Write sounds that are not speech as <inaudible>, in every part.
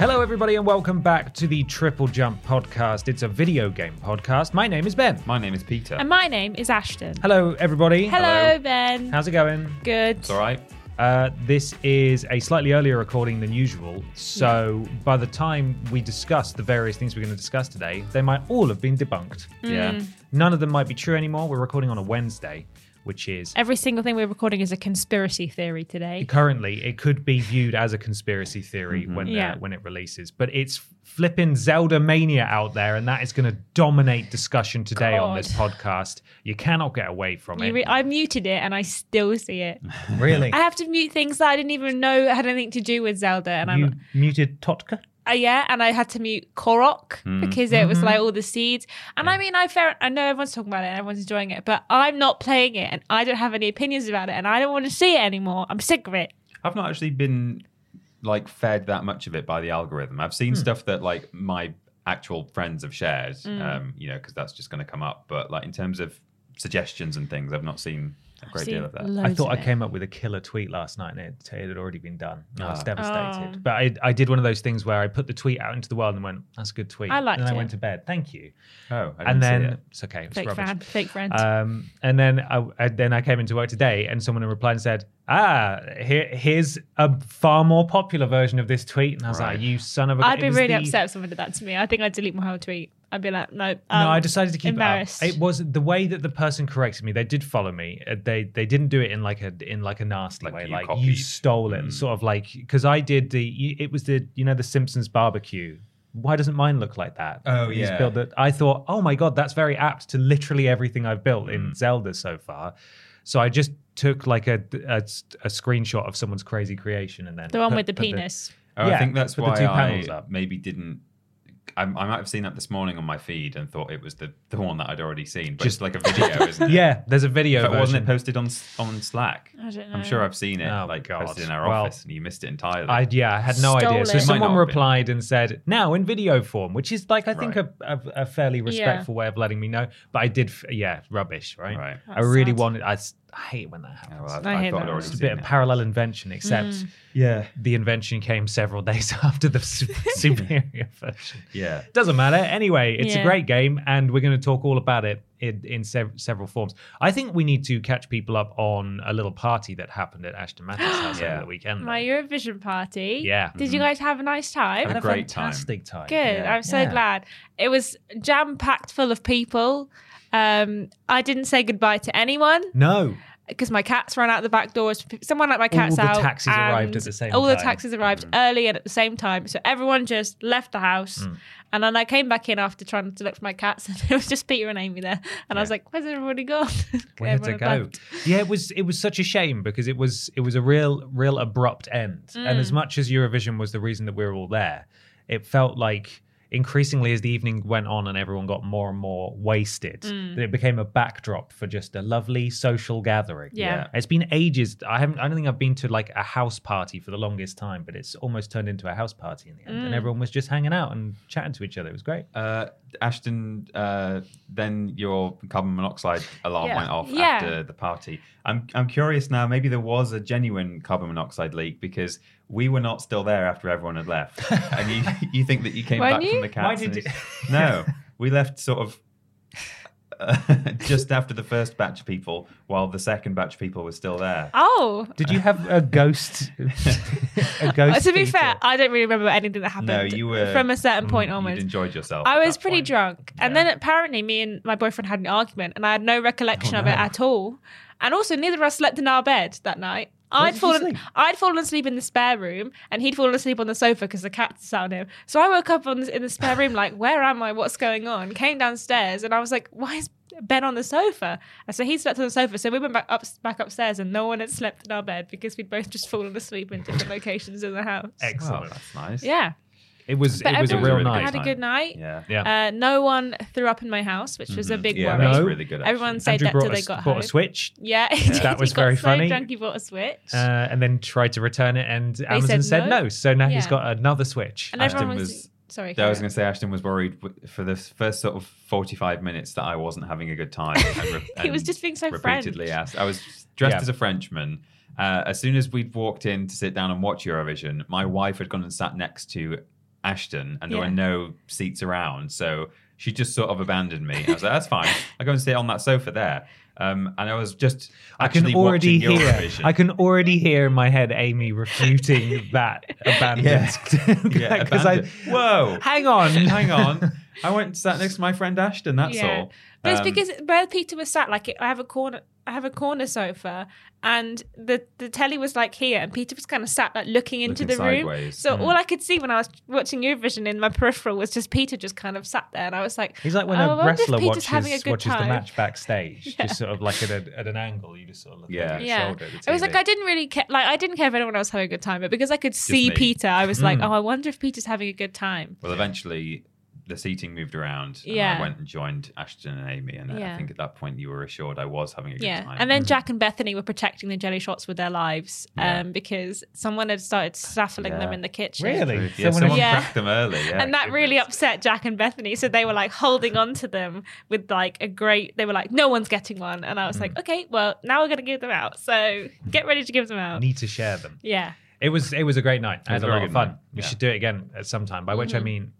Hello, everybody, and welcome back to the Triple Jump podcast. It's a video game podcast. My name is Ben. My name is Peter. And my name is Ashton. Hello, everybody. Hello, Hello. Ben. How's it going? Good. It's all right. Uh, this is a slightly earlier recording than usual, so by the time we discuss the various things we're going to discuss today, they might all have been debunked. Yeah. None of them might be true anymore. We're recording on a Wednesday, which is Every single thing we're recording is a conspiracy theory today. currently it could be viewed as a conspiracy theory when Yeah. uh, when it releases, but it's flipping Zelda mania out there, and that is going to dominate discussion today on this podcast. You cannot get away from You it. re- I muted it and I still see it. <laughs> really, I have to mute things that I didn't even know had anything to do with Zelda, and you I'm muted Totka. Uh, yeah, and I had to mute Korok because it was Mm-hmm. like all the seeds. And I mean, I fair, I know everyone's talking about it and everyone's enjoying it, but I'm not playing it, and I don't have any opinions about it, and I don't want to see it anymore. I'm sick of it. I've not actually been like fed that much of it by the algorithm. I've Hmm. seen stuff that like my actual friends have shared, Mm. um, you know, because that's just going to come up. But like in terms of suggestions and things, I've not seen a great deal of that. I thought I it. came up with a killer tweet last night, and it, it had already been done. I was devastated. Oh. But I, I did one of those things where I put the tweet out into the world and went, "That's a good tweet." I liked it. and then I went to bed. Thank you. Oh, I and didn't see then it. it's okay. It's Fake rubbish. fan, fake friend. Um, and then I, I then I came into work today, and someone replied and said, "Ah, here, here's a far more popular version of this tweet." And I was Right. like, "You son of a!" I'd be really the- upset if someone did that to me. I think I'd delete my whole tweet. I'd be like, no. no, um, I decided to keep embarrassed. it up. It was the way that the person corrected me. They did follow me. Uh, They they didn't do it in like a in like a nasty Like way, you like you stole it, Mm. sort of like because I did the. It was the you know the Simpsons barbecue. Why doesn't mine look like that? Oh, He's yeah. built it. I thought, oh my god, that's very apt to literally everything I've built Mm. in Zelda so far. So I just took like a, a, a screenshot of someone's crazy creation and then the one put- with the put penis. Oh, Yeah, I think that's put the why two I panels up. maybe didn't. I, I might have seen that this morning on my feed and thought it was the, the one that I'd already seen, but Just- just like a video, <laughs> isn't it? Yeah, there's a video. But wasn't it posted on on Slack? I don't know. I'm sure I've seen it, Oh, like God. posted in our Well, office, and you missed it entirely. I yeah, I had no Stole idea. So it. It someone not been. replied and said, "Now in video form," which is like I think Right. a, a, a fairly respectful way of letting me know. But I did, f- yeah, rubbish, right? Right. I really sad. wanted. I, s- I hate when that happens. Oh, well, I I, hear thought that. I'd it's a seen bit of it. parallel invention, except Mm. Yeah, the invention came several <laughs> days <laughs> after the <laughs> superior version. yeah. Doesn't matter. Anyway, it's a great game, and we're going to talk all about it in, in sev- several forms. I think we need to catch people up on a little party that happened at Ashton Matthews' <gasps> house Yeah. over the weekend. My Eurovision party. Yeah. Did you guys have a nice time? Had had a a great time. fantastic time. Good. Yeah. I'm so Yeah. glad. It was jam packed full of people. Um, I didn't say goodbye to anyone No. because my cats ran out the back doors. Someone let my cats out. All the taxis arrived at the same All the taxis arrived early and at the same time. So everyone just left the house. Mm. And then I came back in after trying to look for my cats, <laughs> and it was just Peter and Amy there. And I was like, "Where's everybody gone?" <laughs> Where to go? left. Yeah, it was it was such a shame because it was it was a real real abrupt end. And Mm. as much as Eurovision was the reason that we were all there, it felt like increasingly as the evening went on and everyone got more and more wasted, Mm. that it became a backdrop for just a lovely social gathering. Yeah. Yeah. It's been ages. I haven't. I don't think I've been to like a house party for the longest time, but it's almost turned into a house party in the end, Mm. and everyone was just hanging out and chatting to each other. It was great. Uh, Ashton, uh, then your carbon monoxide alarm Yeah. went off Yeah. after the party. I'm I'm curious now. Maybe there was a genuine carbon monoxide leak because we were not still there after everyone had left, and you <laughs> you think that you came back you? from the cats? Why did you- No, <laughs> we left sort of. uh, <laughs> just after the first batch of people, while the second batch of people was still there. Oh. Did you have a ghost? a ghost. Uh, to be Peter? fair, I don't really remember anything that happened. No, you were from a certain point You'd onwards. enjoyed yourself. I was pretty point. drunk, and then apparently me and my boyfriend had an argument, and I had no recollection Oh, of it at all. And also, neither of us slept in our bed that night. I'd fallen. I'd fallen asleep in the spare room, and he'd fallen asleep on the sofa because the cat sat on him. So I woke up on in the spare room, like, <laughs> "Where am I? What's going on?" Came downstairs, and I was like, "Why is Ben on the sofa?" And so he slept on the sofa. So we went back up, back upstairs, and no one had slept in our bed because we'd both just fallen asleep in different locations in the house. Well, Excellent. that's nice. Yeah, It was. but it was a everyone real really night. had a good night. Yeah. yeah. Uh, no one threw up in my house, which was a Mhm. big yeah, worry. No. really good. Everyone actually. said Andrew that brought, till a, they s- got bought home. a Switch. Yeah, <laughs> That <laughs> was He got very so funny. Drunk, he bought a Switch, Uh, and then tried to return it, and Amazon said said no. no. So now he's got another Switch. and everyone Ashton was, was- sorry. Yeah, I was going to say Ashton was worried for the first sort of 45 minutes that I wasn't having a good time. And re- <laughs> He was just being so repeatedly French. asked. I was dressed Yeah. as a Frenchman. Uh, as soon as we'd walked in to sit down and watch Eurovision, my wife had gone and sat next to Ashton, and there Yeah. were no seats around. So she just sort of abandoned me. I was like, "That's fine. I go and sit on that sofa there." Um, and I was just I can already watching hear. Eurovision. I can already hear in my head Amy refuting <laughs> that abandoned. yeah, <laughs> because I. whoa, Hang on, hang on. <laughs> I went and sat next to my friend Ashton. That's Yeah. all. But it's Um, because where Peter was sat, like I have a corner, I have a corner sofa, and the the telly was like here, and Peter was kind of sat like looking into Looking the room. sideways. So Mm. all I could see when I was watching Eurovision in my peripheral was just Peter just kind of sat there, and I was like, He's like when "Oh, I a wonder if wrestler Peter's watches, having a good watches the match backstage, <laughs> Yeah. just sort of like at, a, at an angle. You just sort of look Yeah. over your Yeah, shoulder. at the it was like I didn't really care. Like I didn't care if anyone else having a good time, but because I could see me. Peter, I was like, Mm. oh, I wonder if Peter's having a good time. Well, eventually the seating moved around. And Yeah. I went and joined Ashton and Amy, and Yeah. I think at that point you were assured I was having a good Yeah, time. and then Jack and Bethany were protecting the jelly shots with their lives, Yeah. um, because someone had started snaffling them in the kitchen. Really? yeah, Someone- someone Yeah. cracked them early. Yeah, and that really goodness. upset Jack and Bethany. So they were like holding on to them with like a great. They were like, "No one's getting one," and I was Mm. like, "Okay, well now we're gonna give them out. So get ready to give them out." need to share them. Yeah, It was it was a great night. I was had a a lot of fun. night. We Yeah. should do it again at some time. By which I Mhm. mean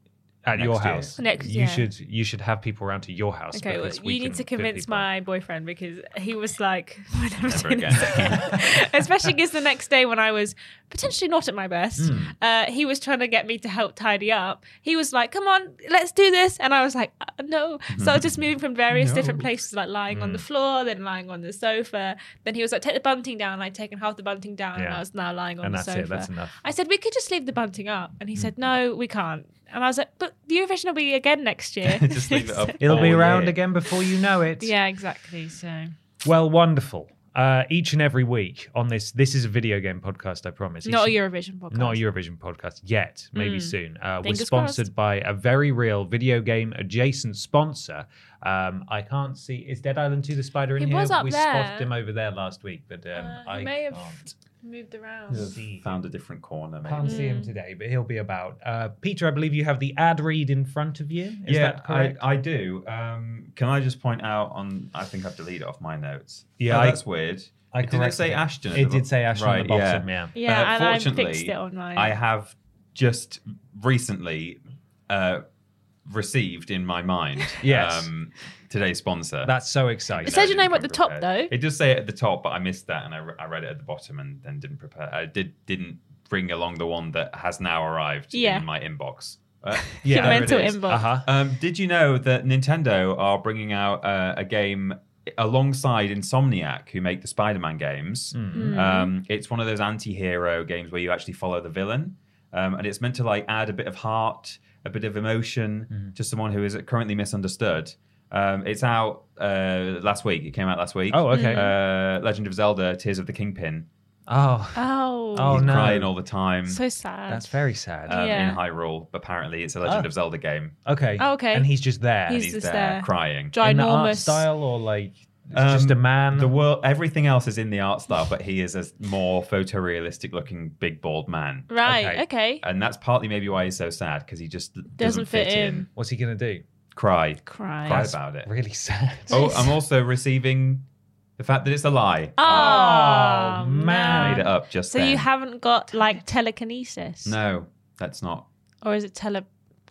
at Next your year. house. Next you year. should you should have people around to your house. okay. Well, you need to convince my boyfriend because he was like, <laughs> "We're never, Never doing this again. again." <laughs> Especially because the next day when I was potentially not at my best, Hmm. uh, he was trying to get me to help tidy up. He was like, "Come on, let's do this," and I was like, uh, "No." So I was just moving from various <laughs> different places, like lying on the Mm. floor, then lying on the sofa. Then he was like, "Take the bunting down." I'd taken half the bunting down, and I was now lying on And the that's sofa. it. That's enough. I said we could just leave the bunting up, and he Mm. said, "No, we can't." And I was like, "But the Eurovision will be again next year." <laughs> Just leave it up. It'll be all around year. again before you know it. yeah, exactly. So Well, wonderful. Uh, each and every week on this, this is a video game podcast. I promise. not a Eurovision podcast. Not a Eurovision podcast yet, maybe Mm. soon. Uh, we're Fingers sponsored crossed. by a very real video game adjacent sponsor. Um, I can't see. Is Dead Island 2 the spider in He here? was up we there. spotted him over there last week, but um, Uh, he I may have can't, moved around. Yeah. see. Found a different corner. Maybe. Can't see him Mm. today, but he'll be about. Uh, Peter, I believe you have the ad read in front of you. Is yeah, that I, correct? I do. Um, can I just point out on? I think I've deleted it off my notes. Yeah, Oh, I- that's weird. I Did it corrected say it. Ashton? at It did bo- say Ashton right, at the bottom, yeah. Yeah, Uh, and I fortunately, fixed it on mine. I have just recently uh, received in my mind Yes. um, today's sponsor. That's so exciting. It says your name at the come top, though. It does say it at the top, but I missed that and I, re- I read it at the bottom and then didn't prepare. I did didn't bring along the one that has now arrived Yeah. in my inbox. <laughs> Uh, yeah, your mental inbox. Uh-huh. Um, did you know that Nintendo are bringing out uh, a game alongside Insomniac, who make the Spider-Man games? Mm. Um, it's one of those anti-hero games where you actually follow the villain, um, and it's meant to like add a bit of heart, a bit of emotion Mm. to someone who is currently misunderstood. Um, it's out uh, last week. It came out last week. Oh, okay. Uh, Legend of Zelda: Tears of the Kingpin Oh, Oh, Oh, He's no. crying all the time. so sad. that's very sad. um, Yeah. in Hyrule. Apparently, it's a Legend Oh. of Zelda game. okay. Oh, okay. And he's just there. And He's he's, just there, there. crying. in the art style or like it's Um, just a man. The world, everything else is in the art style, but he is a more photorealistic looking big bald man. Right. Okay. Okay. And that's partly maybe why he's so sad because he just doesn't, Doesn't fit in. What's he gonna do? Cry, Cry. cry about it. Really sad. Oh, I'm <laughs> also receiving the fact that it's a lie. Oh, Oh, man. man. Made it up just So then. you haven't got like telekinesis? No, that's not. Or is it tele?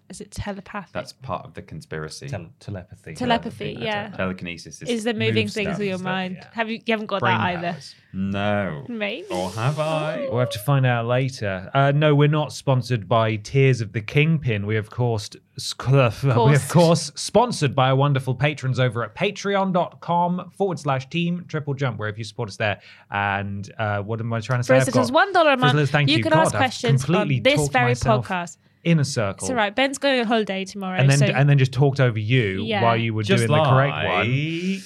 Is it telepathic? That's part of the conspiracy. Tel- telepathy. Telepathy, yeah. Telekinesis is, is the moving things stuff with your stuff, mind? yeah. Have you? You haven't got Brain that either. powers. no. Maybe. Or have I? We'll have to find out later. Uh, no, we're not sponsored by Tears of the Kingpin. We of course, <laughs> we of Course. course sponsored by our wonderful patrons over at patreon.com forward slash team triple jump, where if you support us there. And uh, what am I trying to say? For I've instance, one dollar a month. listeners, thank you. You can God, ask I've questions on completely this very myself podcast. In a circle. It's all right. Ben's going on holiday tomorrow. And then, so and then just talked over you Yeah. while you were Just doing the correct one.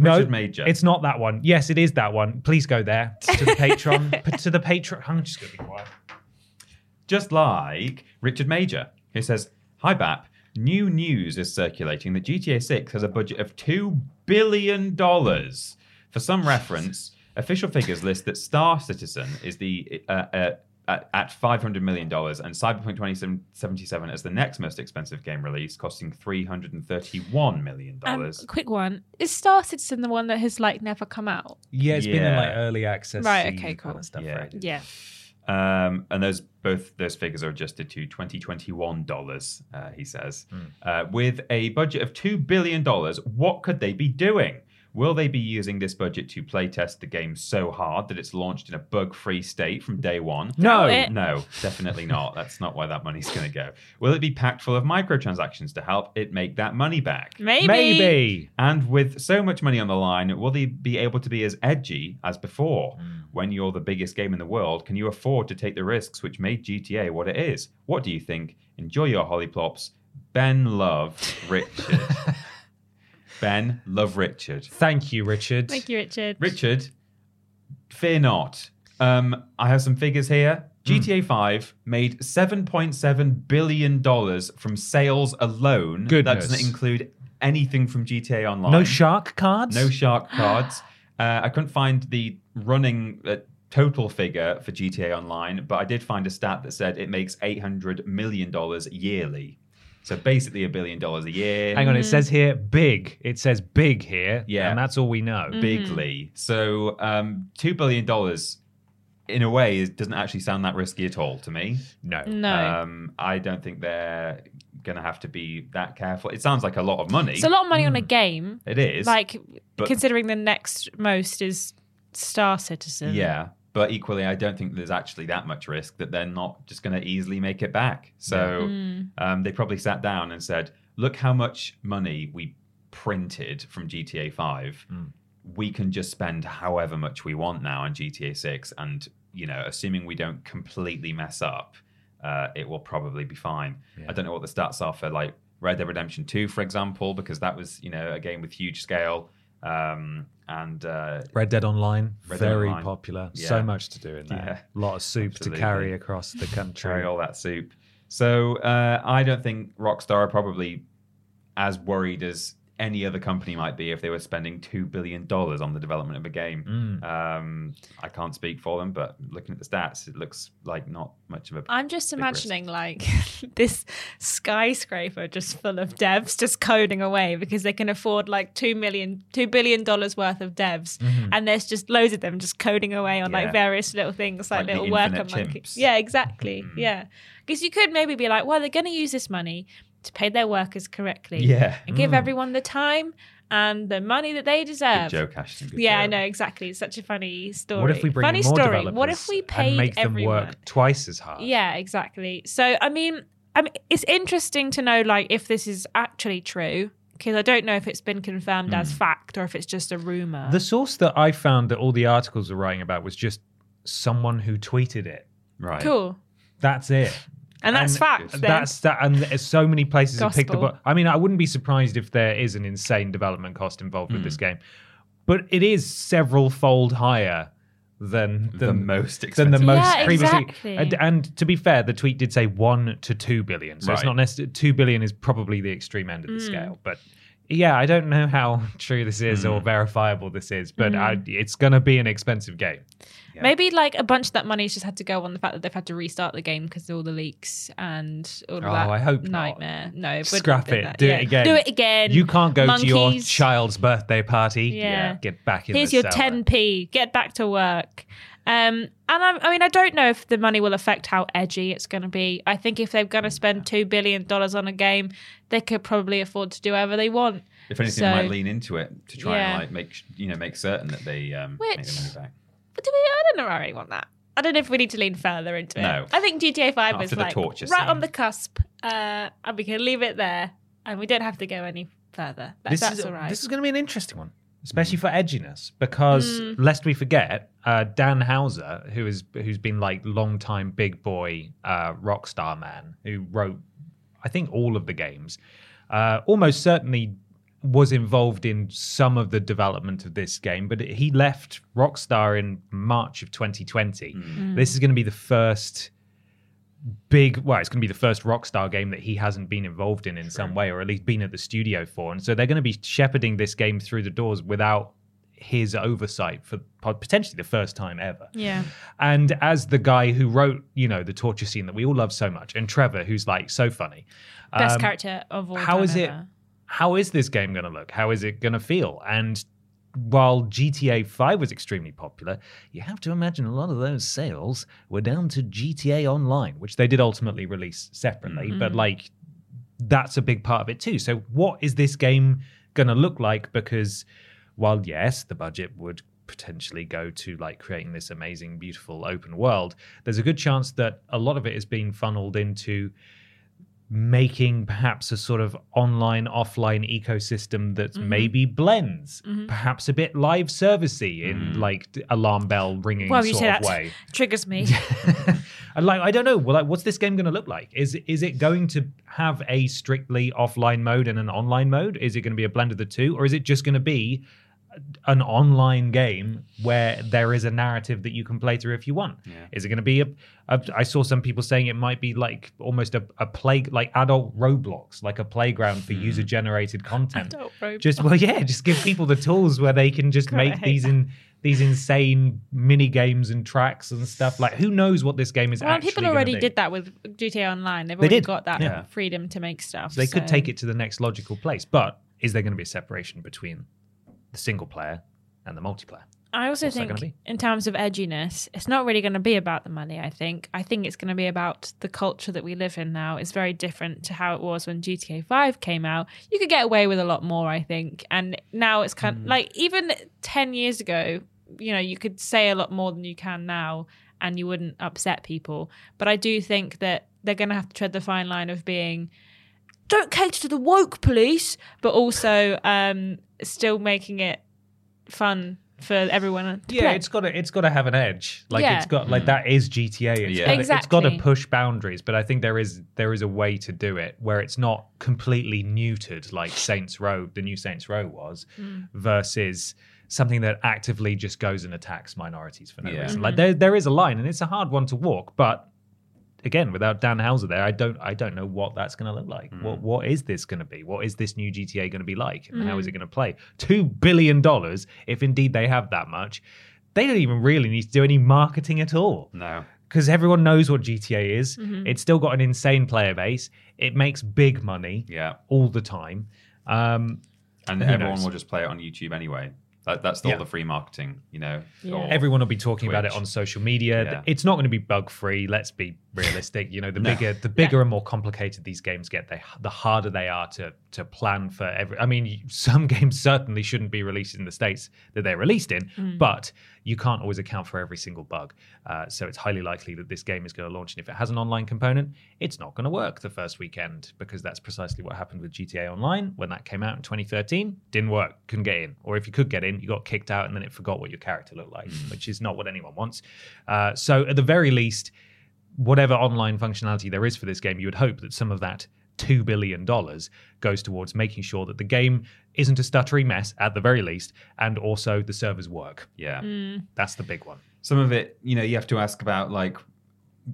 No, Richard Major. it's not that one. Yes, it is that one. Please go there <laughs> to the Patreon. p- to the Patreon. I'm just gonna be quiet. Just like Richard Major, who says, Hi BAP, new news is circulating that GTA 6 has a budget of $2 billion. For some reference, official figures list that Star Citizen is the uh, uh, at, at $500 million and Cyberpunk 2077 as the next most expensive game release, costing $331 million. Um, quick one: Is Star Citizen the one that has like never come out? Yeah, it's been in like early access. Right, see okay, kind cool. of stuff, Yeah. right? Yeah. Um, and those both those figures are adjusted to 2021 dollars, uh, he says. Uh, with a budget of two billion dollars, what could they be doing? Will they be using this budget to playtest the game so hard that it's launched in a bug-free state from day one? No, it. No, definitely not. That's not where that money's going to go. Will it be packed full of microtransactions to help it make that money back? Maybe. maybe. And with so much money on the line, will they be able to be as edgy as before? Hmm. When you're the biggest game in the world, can you afford to take the risks which made GTA what it is? What do you think? Enjoy your hollyplops. Ben Love Richard. <laughs> ben Love Richard. Thank you, Richard. Thank you, Richard. Richard, fear not. Um, I have some figures here. Hmm. GTA 5 made $7.7 billion from sales alone. That doesn't include anything from GTA Online. No shark cards. No shark cards. <gasps> Uh, I couldn't find the running uh, total figure for GTA Online, but I did find a stat that said it makes $800 million yearly. So basically a billion dollars a year. Hang on, it says here big. It says big here. Yeah. and that's all we know. Bigly. So um, $2 billion in a way is, doesn't actually sound that risky at all to me. No. No. Um, I don't think they're going to have to be that careful. It sounds like a lot of money. it's a lot of money on a game. It is. Like but- considering the next most is Star Citizen. Yeah, but equally, I don't think there's actually that much risk that they're not just going to easily make it back. So Mm. um, they probably sat down and said, "Look how much money we printed from GTA 5. We can just spend however much we want now on GTA 6, and you know, assuming we don't completely mess up, uh, it will probably be fine. I don't know what the stats are for like Red Dead Redemption 2, for example, because that was you know a game with huge scale." Um, and uh, Red Dead Online, Red Dead very Online. popular. Yeah. So much to do in there. Yeah. A lot of soup Absolutely. to carry across the country. carry all that soup. So uh, I don't think Rockstar are probably as worried as any other company might be if they were spending two billion dollars on the development of a game. Mm. Um, I can't speak for them, but looking at the stats, it looks like not much of a. I'm just Big risk. imagining like <laughs> this skyscraper just full of devs just coding away because they can afford like two million, two billion dollars worth of devs, and there's just loads of them just coding away on Mm-hmm. Yeah. like various little things, like, Like little worker infinite monkeys. Yeah, exactly. Mm. Yeah, because you could maybe be like, well, they're going to use this money to pay their workers correctly, Yeah. and give hmm. everyone the time and the money that they Good deserve. joke, Ashton. Good Yeah, I know exactly. It's such a funny story. What if we bring funny in more story? developers What if we paid and make them everyone? work twice as hard? Yeah, exactly. So I mean, I mean, it's interesting to know like if this is actually true because I don't know if it's been confirmed as hmm. fact or if it's just a rumor. The source that I found that all the articles were writing about was just someone who tweeted it. Right. cool, That's it. And that's And fact. Then. That's that, and there's so many places have picked up. Gospel. I mean, I wouldn't be surprised if there is an insane development cost involved with this Hmm. game, but it is several fold higher than The than most than the most Yeah, previously. exactly. And, and to be fair, the tweet did say one to two billion, so it's not necessarily two billion is probably the extreme end of Mm. the scale. But yeah, I don't know how true this is Mm. or verifiable this is, but Mm. I, it's going to be an expensive game. Yeah. Maybe like a bunch of that money's just had to go on the fact that they've had to restart the game because of all the leaks and all of Oh, that I hope not. nightmare. No, it wouldn't Scrap it. that. Do it again. Do it again. You can't go to your child's birthday party. Yeah. Get back in Here's the your 10p. Get back to work. Um, and I, I mean, I don't know if the money will affect how edgy it's going to be. I think if they're going to spend two billion dollars on a game, they could probably afford to do whatever they want. If anything, So- they might lean into it to try Yeah. and like make you know make certain that they um, make the money back. But do we? I don't know. I really want that. I don't know if we need to lean further into it. No. I think GTA Five After is the like torture right scene. on the cusp, uh, and we can leave it there, and we don't have to go any further. That, This that's is, all right. This is going to be an interesting one, especially for edginess, because Mm. lest we forget, uh, Dan Houser, who is who's been like long time big boy uh, Rockstar man, who wrote, I think, all of the games, uh, almost certainly was involved in some of the development of this game, but he left Rockstar in March of 2020. Mm. This is going to be the first big well it's going to be the first rockstar game that he hasn't been involved in in some way or at least been at the studio for and so they're going to be shepherding this game through the doors without his oversight for potentially the first time ever yeah. and as the guy who wrote you know the torture scene that we all love so much and trevor who's like so funny Best um, character of all how time is it ever. How is this game going to look how is it going to feel and while GTA 5 was extremely popular, you have to imagine a lot of those sales were down to GTA Online, which they did ultimately release separately, but mm-hmm. like that's a big part of it too. So, what is this game going to look like? Because while, yes, the budget would potentially go to like creating this amazing, beautiful open world, there's a good chance that a lot of it is being funneled into making perhaps a sort of online offline ecosystem that Mm-hmm. maybe blends perhaps a bit live servicey in like alarm bell ringing Well, sort you say of that way. <laughs> triggers me. <laughs> and like i don't know well like what's this game going to look like? Is is it going to have a strictly offline mode and an online mode? Is it going to be a blend of the two or is it just going to be an online game where there is a narrative that you can play through if you want. Is it going to be a, a? I saw some people saying it might be like almost a, a play, like adult Roblox, like a playground for hmm. user generated content. Adult Roblox. Just well, yeah, just give people the tools where they can just God, make hate these in these insane mini games and tracks and stuff. Like, who knows what this game is Well, actually people already be. did that with GTA Online. They've They already did, got that yeah. freedom to make stuff. So they could take it to the next logical place. But is there going to be a separation between the single player and the multiplayer? I also What's think, in terms of edginess, it's not really going to be about the money. I think. I think it's going to be about the culture that we live in now. It's very different to how it was when GTA Five came out. You could get away with a lot more, I think, and now it's kind of Mm. like even ten years ago, you know, you could say a lot more than you can now, and you wouldn't upset people. But I do think that they're going to have to tread the fine line of being don't cater to the woke police, but also um, still making it fun for everyone to Yeah, play. it's got to it's got to have an edge. Like Yeah. it's got like that is GTA. It's Yeah. got it's got to push boundaries, but I think there is there is a way to do it where it's not completely neutered like Saints Row, the new Saints Row was, Mm. versus something that actively just goes and attacks minorities for no Yeah. reason. Like there there is a line, and it's a hard one to walk, but. Again, without Dan Houser there, I don't I don't know what that's going to look like. What what is this going to be? What is this new GTA going to be like? And how is it going to play? Two billion dollars, if indeed they have that much, they don't even really need to do any marketing at all No. because everyone knows what GTA is. Mm-hmm. It's still got an insane player base. It makes big money Yeah. all the time. Um, And everyone knows? will just play it on YouTube anyway. That, that's all Yeah. the free marketing, you know. Yeah. everyone will be talking about it on social media. Yeah. It's not going to be bug free. Let's be realistic. You know, the bigger, the bigger and more complicated these games get, they, the harder they are to to plan for every. I mean, <laughs> some games certainly shouldn't be released in the states that they're released in, but you can't always account for every single bug. Uh, so it's highly likely that this game is going to launch, and if it has an online component, it's not going to work the first weekend because that's precisely what happened with GTA Online when that came out in 2013. Didn't work, couldn't get in, or if you could get in, you got kicked out, and then it forgot what your character looked like, which is not what anyone wants. Uh, so at the very least, whatever online functionality there is for this game, you would hope that some of that $2 billion goes towards making sure that the game isn't a stuttery mess at the very least, and also the servers work. Yeah. Mm. That's the big one. some of it, you know, you have to ask about like,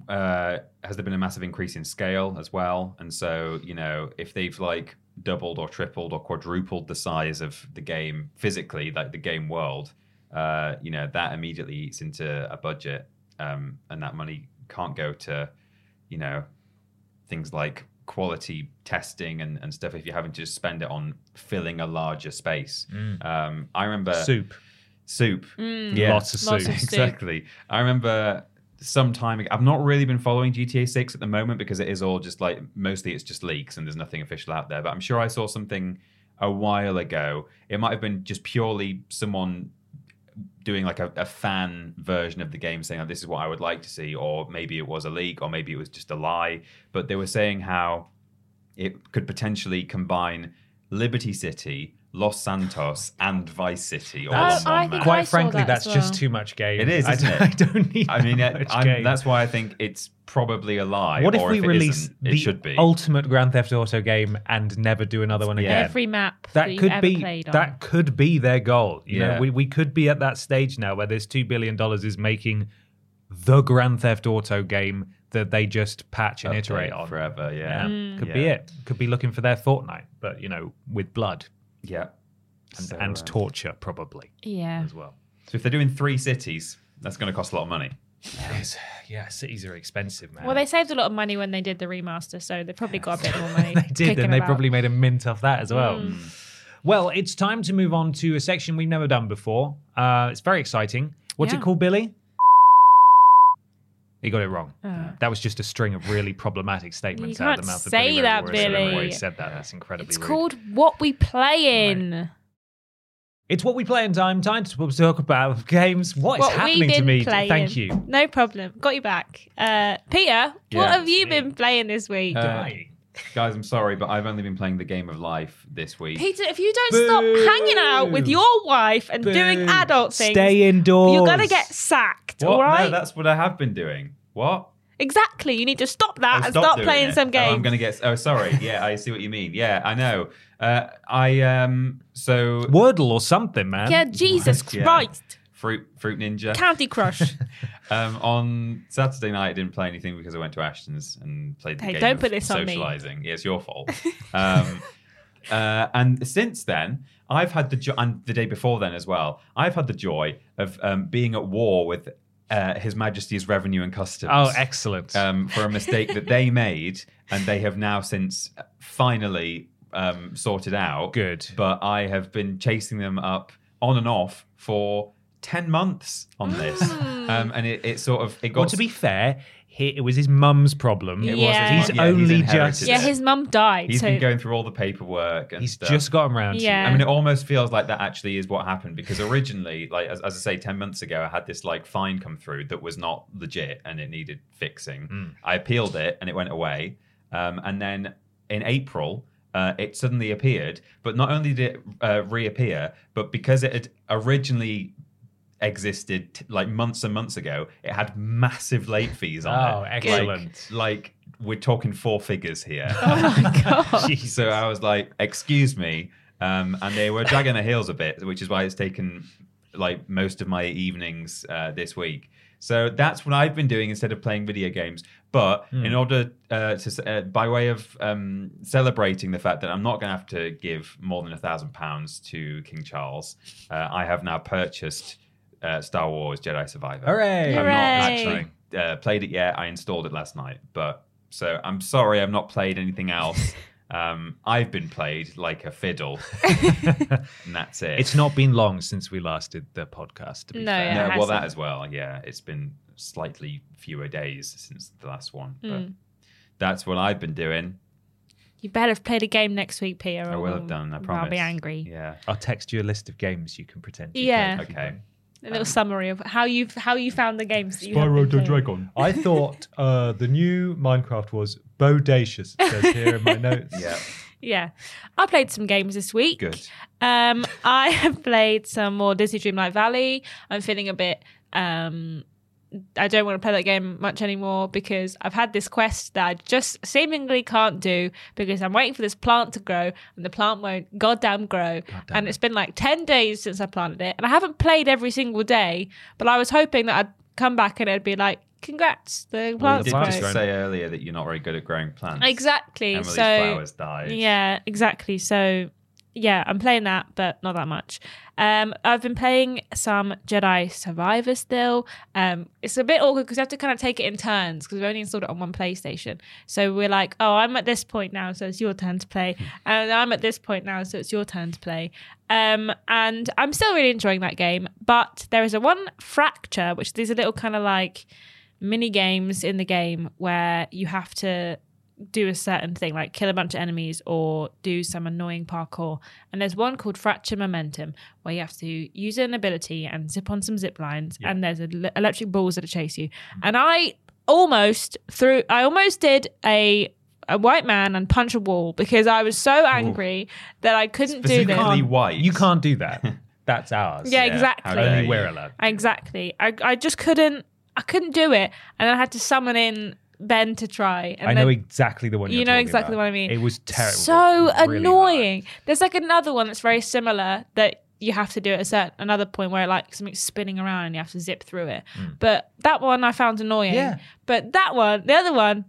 uh, has there been a massive increase in scale as well? And so, you know, if they've like doubled or tripled or quadrupled the size of the game physically, like the game world, uh, you know, that immediately eats into a budget, um, and that money can't go to, you know, things like quality testing and, and stuff if you're having to just spend it on filling a larger space. Um, I remember Soup. soup. Mm. Yeah, Lots <laughs> of Lots of soup. exactly. I remember some time ago. I've not really been following GTA 6 at the moment because it is all just like mostly it's just leaks and there's nothing official out there. But I'm sure I saw something a while ago. It might have been just purely someone doing like a, a fan version of the game saying oh, this is what I would like to see, or maybe it was a leak, or maybe it was just a lie. But they were saying how it could potentially combine Liberty City, Los Santos, and Vice City all That's- one I think map. I Quite saw frankly, that that's as just too much game. It is, I isn't don't, it? <laughs> I don't need. I mean, that much I'm- game. that's why I think it's probably a lie. What if or we if it release isn't, the it should be. ultimate Grand Theft Auto game and never do another one again? Every map that, that you've could ever be played on. that could be their goal. You Yeah. know, we, we could be at that stage now where this two billion dollars is making the Grand Theft Auto game that they just patch and Update iterate on forever. Yeah, Mm. Could be Yeah. it. Could be looking for their Fortnite, but you know, with blood Yeah, and, So, and uh, torture probably yeah. as well. So if they're doing three cities, that's going to cost a lot of money. Yes. Yeah, cities are expensive, man. Well, they saved a lot of money when they did the remaster, so they probably got a bit more <laughs> money. they did, and they about. probably made a mint off that as well. Mm. Well, it's time to move on to a section we've never done before. Uh, it's very exciting. What's Yeah. it called, Billy? He got it wrong. Uh. that was just a string of really problematic statements out of the mouth of say Billy that, Ray Lewis. I don't know why Billy. he said that. That's incredibly It's rude. called What We Play In. It's what we play in time. Time to talk about games. What is What happening we've to me? playing. Thank you. No problem. Got you back. Uh, Peter, what have you me. been playing this week? Uh, Guys, I'm sorry, but I've only been playing the game of life this week. Peter, if you don't stop hanging out with your wife and doing adult things, Stay indoors. you're going to get sacked, what? all right? No, that's what I have been doing. What? Exactly. You need to stop that Oh, and stop start playing it. some Oh, games. I'm gonna get. Oh, sorry. <laughs> Yeah, I see what you mean. Yeah, I know. Uh, I um. So Wordle or something, man. Yeah, Jesus Yeah. Christ. fruit fruit ninja. Candy Crush. <laughs> Um, on Saturday night, I didn't play anything because I went to Ashton's and played the Hey, game don't of put this on me. socializing. Yeah, it's your fault. <laughs> um, uh, and since then, I've had the jo- and the day before then as well. I've had the joy of um, being at war with uh, His Majesty's Revenue and Customs. Oh, excellent. um, for a mistake that they made, and they have now since finally um, sorted out. Good. But I have been chasing them up on and off for ten months on this, um, and it, it sort of it got well, to be fair, he, it was his mum's problem. It was his He's. Yeah, he's only inherited just yeah, his mum died. He's so been going through all the paperwork and he's stuff. just gotten around Yeah. to I mean, it almost feels like that actually is what happened because originally, like as, as I say, ten months ago, I had this like fine come through that was not legit and it needed fixing. Hmm. I appealed it and it went away, um, and then in April. Uh, it suddenly appeared, but not only did it uh, reappear, but because it had originally existed t- like months and months ago, it had massive late fees on Oh, it. Oh, excellent. Like, like we're talking four figures here. <laughs> Oh my <laughs> god. So I was like, "Excuse me," um, and they were dragging their heels a bit, which is why it's taken like most of my evenings uh, this week. So that's what I've been doing instead of playing video games. But in order uh, to, uh, by way of um, celebrating the fact that I'm not going to have to give more than a thousand pounds to King Charles, uh, I have now purchased uh, Star Wars Jedi Survivor. Hooray! I've Hooray. not actually uh, played it yet. I installed it last night, but so I'm sorry I've not played anything else. <laughs> um, I've been played like a fiddle, <laughs> and that's it. It's not been long since we last did the podcast. To be No, fair. yeah. no, it well hasn't. that as well. Yeah, it's been slightly fewer days since the last one, but Mm. that's what I've been doing. You better have played a game next week, Peter. I or will have done. I promise. I'll be angry. Yeah. I'll text you a list of games you can pretend. you Yeah. played. Okay. A little summary of how you've how you found the games that you have been playing. Dragon. I <laughs> thought uh, the new Minecraft was bodacious. It says here in my notes. <laughs> Yeah. Yeah, I played some games this week. Good. Um, I <laughs> have played some more Disney Dreamlight Valley. I'm feeling a bit. Um, I don't want to play that game much anymore because I've had this quest that I just seemingly can't do because I'm waiting for this plant to grow and the plant won't goddamn grow. and it's been like 10 days since I planted it and I haven't played every single day, but I was hoping that I'd come back and it'd be like, "Congrats, the plants did grow." just say earlier that you're not very good at growing plants. Exactly. Emily's so flowers died. yeah, exactly. So yeah, I'm playing that, but not that much. Um, I've been playing some Jedi Survivor still. Um, it's a bit awkward because you have to kind of take it in turns because we've only installed it on one PlayStation. So we're like, oh, I'm at this point now, so it's your turn to play, and I'm at this point now, so it's your turn to play. Um, and I'm still really enjoying that game, but there is a one fracture, which these are little kind of like mini games in the game where you have to do a certain thing, like kill a bunch of enemies or do some annoying parkour. And there's one called Fracture Momentum, where you have to use an ability and zip on some zip lines, and there's ele- electric balls that chase you. And I almost threw, I almost did a a white man and punch a wall because I was so angry that I couldn't do this. Specifically white. You can't do that. <laughs> That's ours. Yeah, Yeah, exactly. Only you. we're allowed. Exactly. I I just couldn't. I couldn't do it, and I had to summon in Ben to try. And I know then- exactly the one you're You know exactly about. what I mean. It was terrible. So was really annoying. hard. There's like another one that's very similar that you have to do at a certain another point where like something's spinning around and you have to zip through it. Hmm. But that one I found annoying. Yeah. But that one, the other one,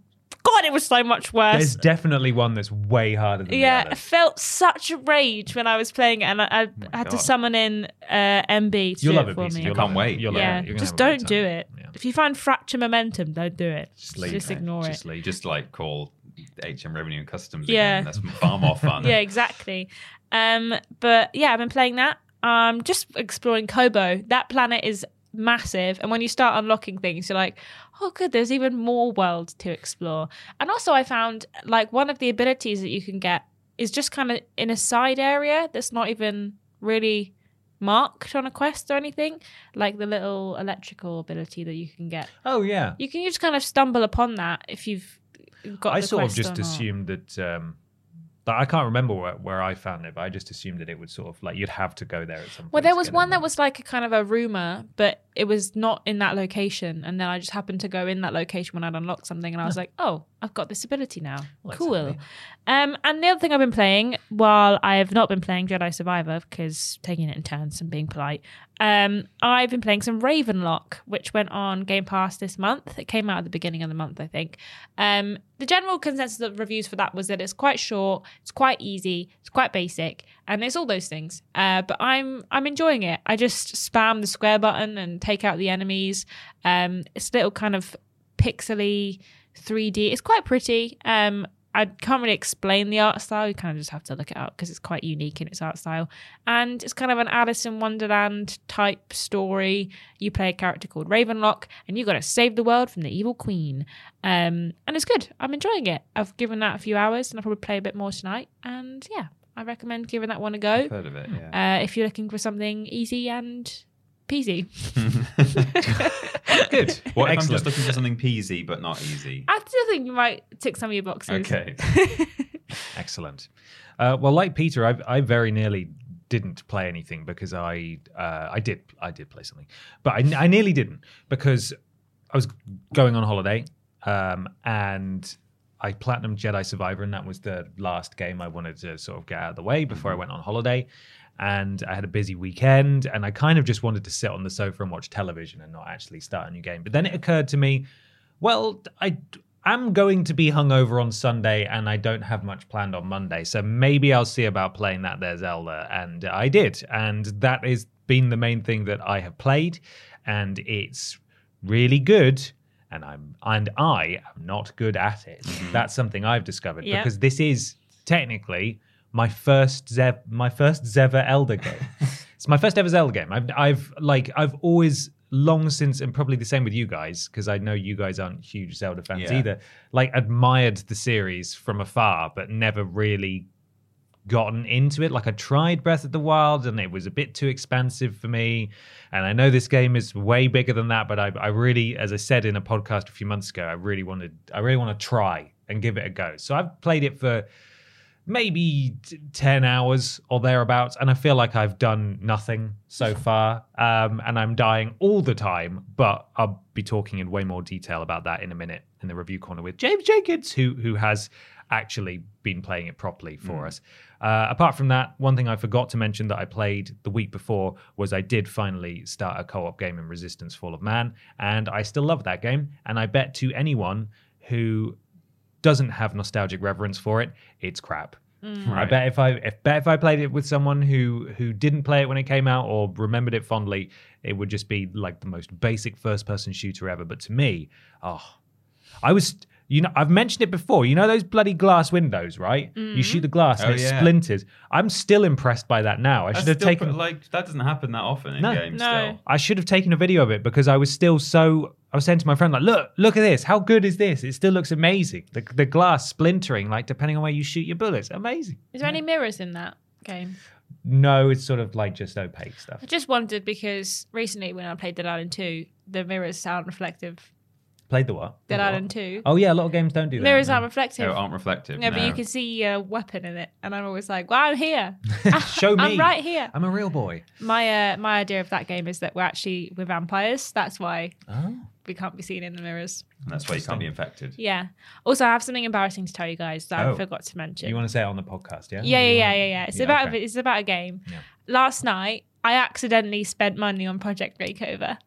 God, it was so much worse. There's definitely one that's way harder than yeah, the I others. felt such a rage when I was playing it, and I, I had to God. summon in uh, MB to You'll do love it it, for BC. me. You'll Can't love it. wait. You'll love yeah, it. You're gonna just have a don't do time. it. Yeah. If you find fracture momentum, don't do it. Just Just, leave it. ignore Just it. leave. Just like call HM Revenue and Customs Yeah. again. That's far more fun. <laughs> yeah, exactly. Um, but yeah, I've been playing that. Um, just exploring Koboh. That planet is massive, and when you start unlocking things, you're like, oh, good. There's even more world to explore. And also, I found like one of the abilities that you can get is just kind of in a side area that's not even really marked on a quest or anything. Like the little electrical ability that you can get. Oh yeah. You can just kind of stumble upon that if you've got. I sort of just assumed that. Um, that I can't remember where, where I found it, but I just assumed that it would sort of like you'd have to go there at some point. Well, there was one that was like a kind of a rumor, but it was not in that location. And then I just happened to go in that location when I'd unlocked something, and I was like, "Oh, I've got this ability now. Well, cool." Um, and the other thing I've been playing, while I have not been playing Jedi Survivor because taking it in turns and being polite, um, I've been playing some Ravenlok, which went on Game Pass this month. It came out at the beginning of the month, I think. Um, the general consensus of reviews for that was that it's quite short, it's quite easy, it's quite basic, and it's all those things. Uh, but I'm I'm enjoying it. I just spam the square button and take out the enemies. Um, it's a little kind of pixely 3D. It's quite pretty. Um, I can't really explain the art style. You kind of just have to look it up because it's quite unique in its art style. And it's kind of an Alice in Wonderland type story. You play a character called Ravenlok, and you've got to save the world from the evil queen. Um, and it's good. I'm enjoying it. I've given that a few hours, and I'll probably play a bit more tonight. And yeah, I recommend giving that one a go. I've heard of it. Yeah. Uh, if you're looking for something easy and peasy. <laughs> <laughs> good. <laughs> what if I'm Excellent. just looking for something peasy but not easy? I still think you might tick some of your boxes. Okay. <laughs> Excellent. Uh, well, like Peter, I, I very nearly didn't play anything because I uh, I did I did play something, but I, I nearly didn't because I was going on holiday um, and I platinum Jedi Survivor, and that was the last game I wanted to sort of get out of the way before I went on holiday. And I had a busy weekend, and I kind of just wanted to sit on the sofa and watch television and not actually start a new game. But then it occurred to me, well, I am going to be hungover on Sunday and I don't have much planned on Monday. So maybe I'll see about playing that there Zelda. And I did. And that has been the main thing that I have played. And it's really good. And I'm and I am not good at it. Mm-hmm. That's something I've discovered Yeah. because this is technically my first Zev my first Zeva Elder <laughs> game. it's my first ever Zelda game. I've I've like I've always long since and probably the same with you guys because I know you guys aren't huge Zelda fans Yeah. either. Like admired the series from afar, but never really gotten into it. Like I tried Breath of the Wild and it was a bit too expansive for me. And I know this game is way bigger than that, but I, I really, as I said in a podcast a few months ago, I really wanted, I really want to try and give it a go. So I've played it for maybe t- 10 hours or thereabouts and i feel like i've done nothing so far um, and i'm dying all the time but i'll be talking in way more detail about that in a minute in the review corner with james jenkins who who has actually been playing it properly for us Uh, apart from that, one thing I forgot to mention that I played the week before was I did finally start a co-op game in Resistance: Fall of Man, and I still love that game. And I bet to anyone who doesn't have nostalgic reverence for it, it's crap. Mm. I Right. bet if I if bet if I played it with someone who who didn't play it when it came out or remembered it fondly, it would just be like the most basic first person shooter ever. But to me, oh, I was you know I've mentioned it before. You know those bloody glass windows, right? You mm. shoot the glass and Oh, it yeah. splinters. I'm still impressed by that now. I That's should have still taken pr- like that doesn't happen that often in No. games. No. Still, I should have taken a video of it because I was still so. I was saying to my friend, like, look, look at this. How good is this? It still looks amazing. The, the glass splintering, like, depending on where you shoot your bullets, amazing. Is there any mirrors in that game? No, it's sort of like just opaque stuff. I just wondered because recently when I played Dead Island 2, the mirrors sound reflective. Played the what? Dead The what? Island 2. Oh yeah, a lot of games don't do that. mirrors aren't reflective. they aren't reflective. no, but you can see a weapon in it, and I'm always like, "Well, I'm here. <laughs> Show me. I'm right here." I'm a real boy. My uh, my idea of that game is that we're actually we're vampires. That's why Oh. we can't be seen in the mirrors. And that's why you can't be infected. Yeah. Also, I have something embarrassing to tell you guys that Oh. I forgot to mention. You want to say it on the podcast, yeah? yeah, yeah, yeah, yeah, yeah. It's Yeah, about okay. a, it's about a game. Yeah. Last night, I accidentally spent money on Project Makeover.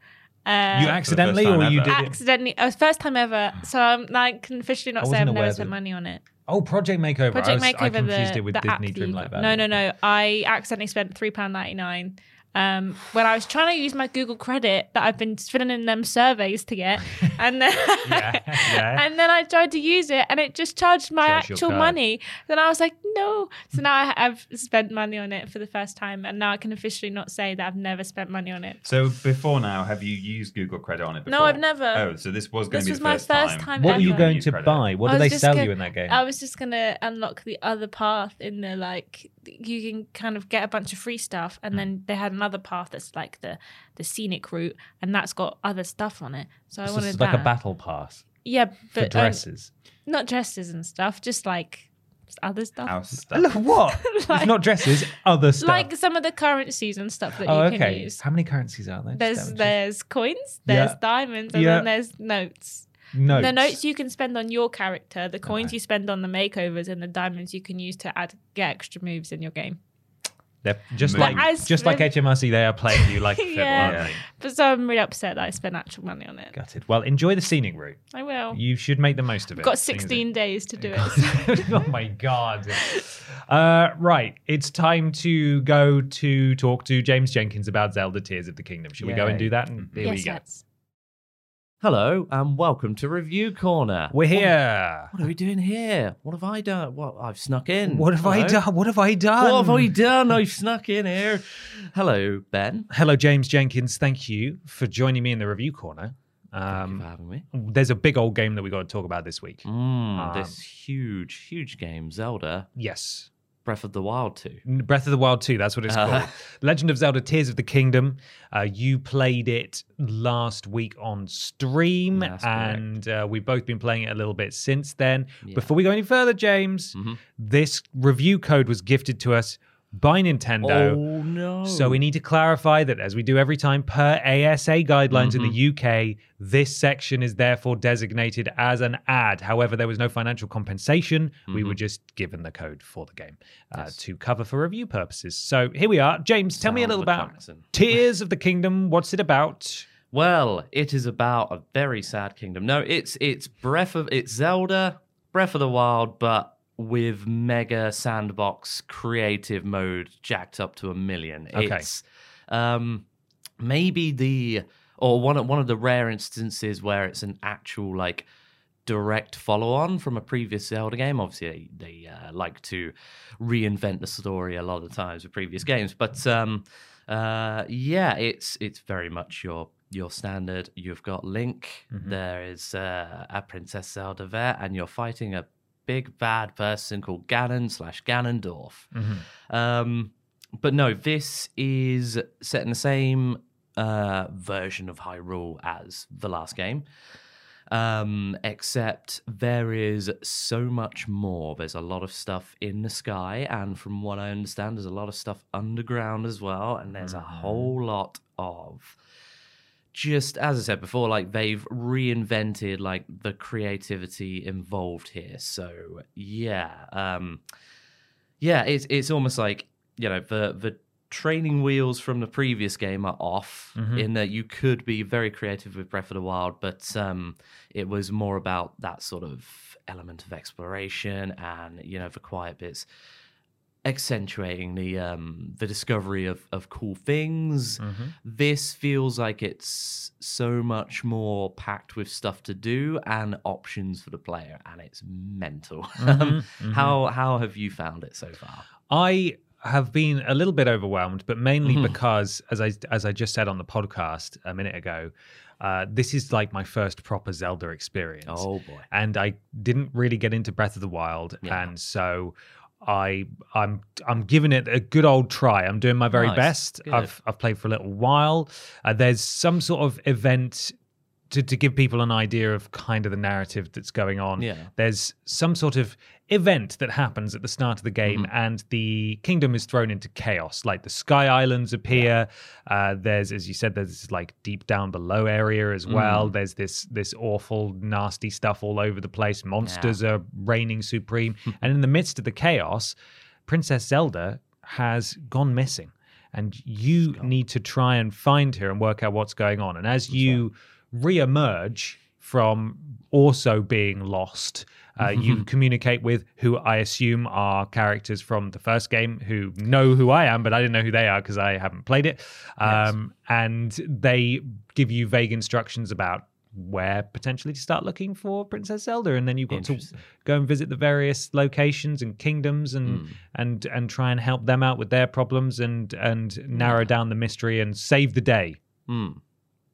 Uh, You accidentally, time or you ever. did accidentally. It was first time ever. So I'm like can officially I not say wasn't I've never spent that- money on it. Oh, Project Makeover. Project I, was, Makeover, I confused the, it with the Disney app that Dreamlight Valley. No, no, no. I accidentally spent three pound ninety nine. Um, when I was trying to use my Google credit that I've been filling in them surveys to get, <laughs> and then Yeah, <laughs> yeah. and then I tried to use it, and it just charged my Charged actual money. Then I was like, no. So now I, I've spent money on it for the first time, and now I can officially not say that I've never spent money on it. So before now, have you used Google Credit on it before? No, I've never. Oh, so this was going This to be was the my first, first time What were you going to buy? What I did they sell gonna- you in that game? I was just gonna unlock the other path in the like you can kind of get a bunch of free stuff and then they had another path that's like the the scenic route and that's got other stuff on it. So I wanted this is like that. a battle pass Yeah, for but um, dresses. not dresses and stuff, just like just other stuff. House <laughs> Look, stuff. what? <laughs> Like- it's not dresses, other stuff. Like some of the currencies and stuff that oh, you can okay. use. How many currencies are there? There's there's coins, there's Yeah. diamonds, and Yeah. then there's notes. Interest. notes. The notes you can spend on your character, the coins Okay. you spend on the makeovers, and the diamonds you can use to add get extra moves in your game. They're just But like as just like HMRC, they are playing you like <laughs> a fiddle, Yeah. aren't they? But so I'm really upset that I spent actual money on it. Gutted. Well, enjoy the scenic route. I will. You should make the most of it. Got seeing as it- 16 days to do it. <laughs> oh my god. Uh, right, it's time to go to talk to James Jenkins about Zelda Tears of the Kingdom. Should we go and do that? And here we go. let's. Hello and welcome to Review Corner. We're here. What are we doing here? What have I done? What I've snuck in. What have I done? What have I done? What have I done? I've snuck in here. Hello, Ben. Hello, James Jenkins. Thank you for joining me in the review corner. Thank you Um, for having me. there's a big old game that we got to talk about this week. Mm, um, this huge, huge game, Zelda Yes. Breath of the Wild 2. Breath of the Wild 2, that's what it's Uh-huh. called. <laughs> Legend of Zelda Tears of the Kingdom. Uh, you played it last week on stream, That's and uh, we've both been playing it a little bit since then. Yeah. Before we go any further, James, Mhm. this review code was gifted to us by Nintendo. Oh no! So we need to clarify that, as we do every time, per ASA guidelines in the Mm-hmm. UK, this section is therefore designated as an ad. However, there was no financial compensation. We were just given the code for the game uh, Mm-hmm. Yes. to cover for review purposes. So here we are. James, tell me a little about relaxing. <laughs> Tears of the Kingdom. What's it about? Well, it is about a very sad kingdom. No, it's it's Breath of it's Zelda Breath of the Wild, but with mega sandbox creative mode jacked up to a million. Okay. It's um maybe the or one of one of the rare instances where it's an actual like direct follow on from a previous Zelda game. Obviously, they, they uh, like to reinvent the story a lot of times with previous games, but um, uh, yeah, it's it's very much your your standard. You've got Link. there is uh, a Princess Zelda there, and you're fighting a big bad person called Ganon slash Ganondorf. Um, but no, this is set in the same uh, version of Hyrule as the last game. Um, except there is so much more. There's a lot of stuff in the sky, and from what I understand, there's a lot of stuff underground as well. And there's a whole lot of just as I said before, like they've reinvented like the creativity involved here. So yeah, um, yeah, it's it's almost like you know the the training wheels from the previous game are off Mm-hmm. in that you could be very creative with Breath of the Wild, but um, it was more about that sort of element of exploration and you know the quiet bits accentuating the um the discovery of of cool things Mm-hmm. this feels like it's so much more packed with stuff to do and options for the player and it's mental <laughs> Um, how how have you found it so far I have been a little bit overwhelmed, but mainly Mm-hmm. because, as I as I just said on the podcast a minute ago, uh, this is like my first proper Zelda experience. oh boy and I didn't really get into Breath of the Wild, Yeah. and so I I'm I'm giving it a good old try. I'm doing my very Nice. best. Good. I've I've played for a little while. Uh, there's some sort of event to to give people an idea of kind of the narrative that's going on. Yeah. There's some sort of event that happens at the start of the game, Mm-hmm. and the kingdom is thrown into chaos. Like the Sky Islands appear. Uh, there's, as you said, there's like deep down below area as well. Mm. There's this this awful, nasty stuff all over the place. Monsters are reigning supreme, <laughs> and in the midst of the chaos, Princess Zelda has gone missing, and you need to try and find her and work out what's going on. And as you re-emerge from also being lost. Uh, <laughs> you communicate with who I assume are characters from the first game who know who I am, but I didn't know who they are because I haven't played it. Um, And they give you vague instructions about where potentially to start looking for Princess Zelda, and then you've got to go and visit the various locations and kingdoms and and and try and help them out with their problems and and narrow down the mystery and save the day. Hmm.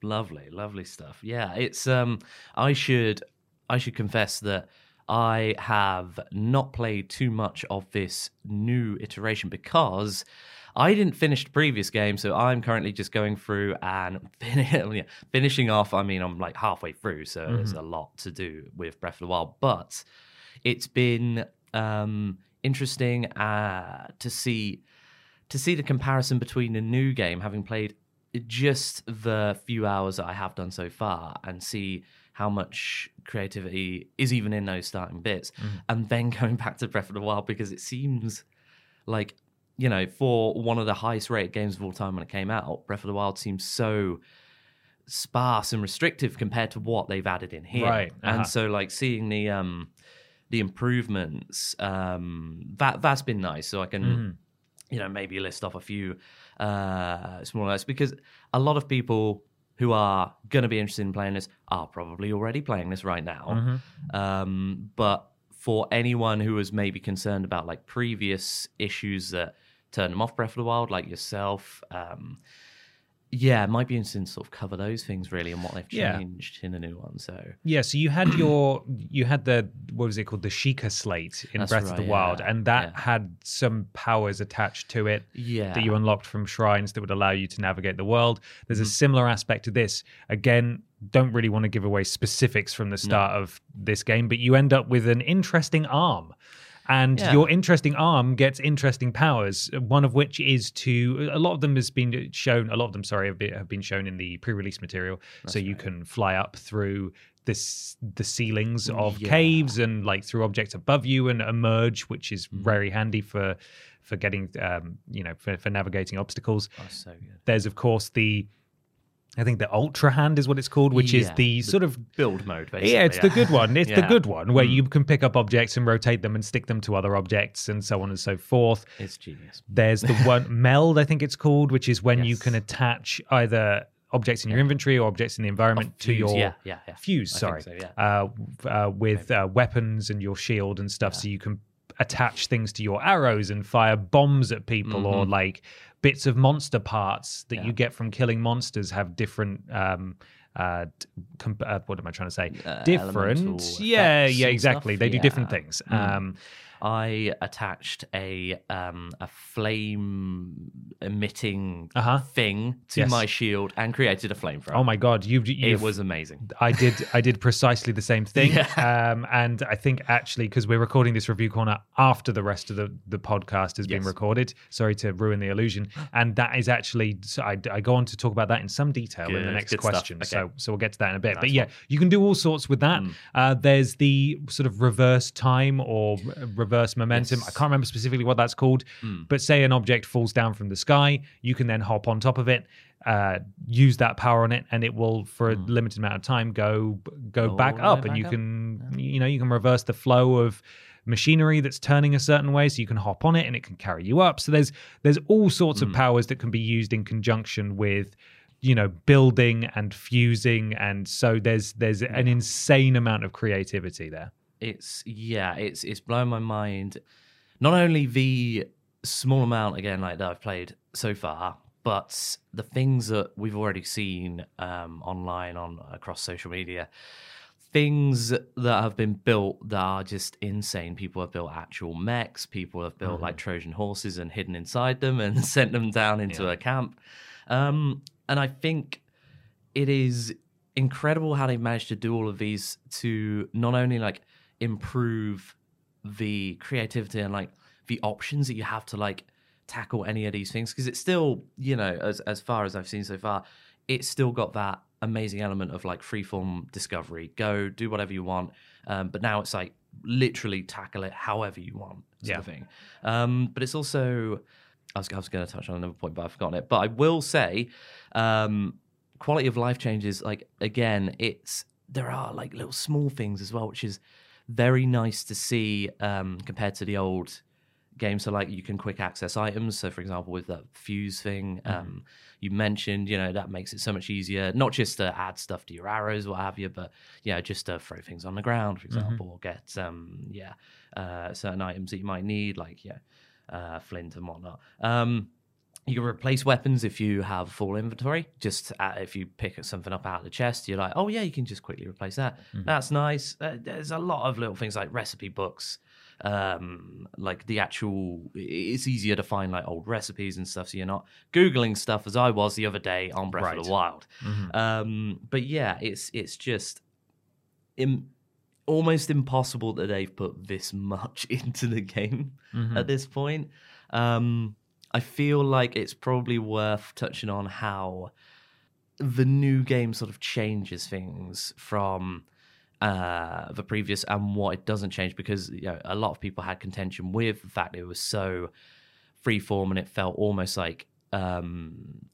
Lovely, lovely stuff. Yeah, it's um I should I should confess that I have not played too much of this new iteration because I didn't finish the previous game, so I'm currently just going through and <laughs> fin- finishing off. I mean, I'm like halfway through, so there's a lot to do with Breath of the Wild, but it's been um, interesting uh, to see to see the comparison between the new game, having played just the few hours that I have done so far, and see how much creativity is even in those starting bits, and then going back to Breath of the Wild because it seems like you know for one of the highest rated games of all time when it came out, Breath of the Wild seems so sparse and restrictive compared to what they've added in here, Right, uh-huh. And so like seeing the um the improvements um that that's been nice so i can Mm-hmm. you know maybe list off a few uh small notes because a lot of people who are going to be interested in playing this are probably already playing this right now Mm-hmm. um but for anyone who was maybe concerned about like previous issues that turned them off breath of the wild like yourself um yeah, it might be interesting to sort of cover those things really and what they've Yeah. changed in the new one. So Yeah, so you had <clears throat> your you had the what was it called the Sheikah slate in That's Breath of right, the Wild, yeah, and that yeah. had some powers attached to it yeah, that you unlocked from shrines that would allow you to navigate the world. There's Mm-hmm. a similar aspect to this. Again, don't really want to give away specifics from the start of this game, but you end up with an interesting arm. And Yeah. your interesting arm gets interesting powers. One of which is to a lot of them has been shown. A lot of them, sorry, have been, have been shown in the pre-release material. so you can fly up through this the ceilings of Yeah. caves and like through objects above you and emerge, which is Mm-hmm. very handy for for getting um, you know for, for navigating obstacles. Oh, so. There's of course the I think the ultra hand is what it's called, which is the the sort of build mode. Basically, yeah, it's the good one. It's the Yeah. Mm. good one where you can pick up objects and rotate them and stick them to other objects and so on and so forth. It's genius. There's the one <laughs> meld, I think it's called, which is when you can attach either objects in your inventory or objects in the environment to your yeah, yeah, yeah. fuse. I Sorry, so, uh, uh, with uh, weapons and your shield and stuff, so you can attach things to your arrows and fire bombs at people, or Mm-hmm. like bits of monster parts that you get from killing monsters have different. Um, uh, comp- uh, what am I trying to say? Uh, different, yeah, yeah, exactly. stuff, They do different things. Mm. Um, I attached a um a flame emitting Uh-huh. thing to Yes. my shield and created a flamethrower. oh my god, you've, it was amazing. I did I did precisely the same thing. <laughs> Um, and I think actually because we're recording this review corner after the rest of the, the podcast has been recorded. Sorry to ruin the illusion. and that is actually so I, I go on to talk about that in some detail in the next good question. Okay. So so we'll get to that in a bit. but Nice yeah, one. you can do all sorts with that. Mm. Uh, there's the sort of reverse time or r- reverse momentum. Yes. I can't remember specifically what that's called, Mm. but say an object falls down from the sky, you can then hop on top of it. Uh, use that power on it, and it will, for a limited amount of time, go go back all way up, and you up. can you know you can reverse the flow of machinery that's turning a certain way so you can hop on it and it can carry you up so there's there's all sorts Hmm. of powers that can be used in conjunction with you know building and fusing and so there's there's an insane amount of creativity there it's yeah, it's it's blown my mind. Not only the small amount again like that I've played so far, but the things that we've already seen um, online on across social media, things that have been built that are just insane. People have built actual mechs. People have built like Trojan horses and hidden inside them and <laughs> sent them down into Yeah. a camp. Um, and I think it is incredible how they've managed to do all of these to not only like improve the creativity and like the options that you have to like tackle any of these things because it's still you know as as far as I've seen so far it's still got that amazing element of like freeform discovery go do whatever you want um, but now it's like literally tackle it however you want sort Yeah. of thing um, but it's also I was, I was going to touch on another point, but I've forgotten it. But I will say, um, quality of life changes. Like again, it's there are like little small things as well, which is very nice to see um, compared to the old game. So like you can quick access items. So for example, with that fuse thing um, you mentioned, you know that makes it so much easier. Not just to add stuff to your arrows, what have you, but yeah, just to throw things on the ground, for example, or get um, yeah uh, certain items that you might need, like yeah uh, flint and whatnot. Um, you can replace weapons if you have full inventory. Just uh, if you pick something up out of the chest, you're like, oh yeah, you can just quickly replace that. That's nice. Uh, there's a lot of little things like recipe books. Um, like the actual, it's easier to find like old recipes and stuff, so you're not googling stuff as I was the other day on Breath of the Wild. Um, but yeah, it's it's just Im- almost impossible that they've put this <laughs> much into the game Mm-hmm. at this point. Um, I feel like it's probably worth touching on how the new game sort of changes things from uh, the previous and what it doesn't change because you know, a lot of people had contention with the fact it was so freeform and it felt almost like um,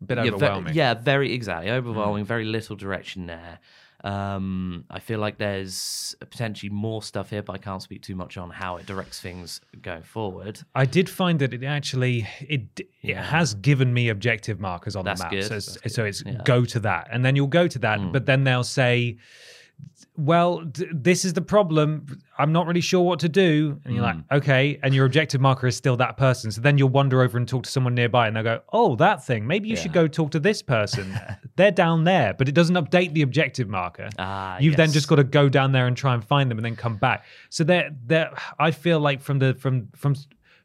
a bit yeah, ve- overwhelming yeah, very exactly overwhelming. Very little direction there. Um, I feel like there's potentially more stuff here, but I can't speak too much on how it directs things going forward. I did find that it actually it it Yeah. has given me objective markers on That's the map. good, So it's, so it's yeah. Go to that, and then you'll go to that, but then they'll say, "Well, d- this is the problem. I'm not really sure what to do." And you're Hmm. like, "Okay," and your objective marker is still that person. So then you'll wander over and talk to someone nearby, and they'll go, "Oh, that thing. Maybe you should go talk to this person. <laughs> They're down there," but it doesn't update the objective marker. Ah, You've then just got to go down there and try and find them and then come back. So there there I feel like from the from from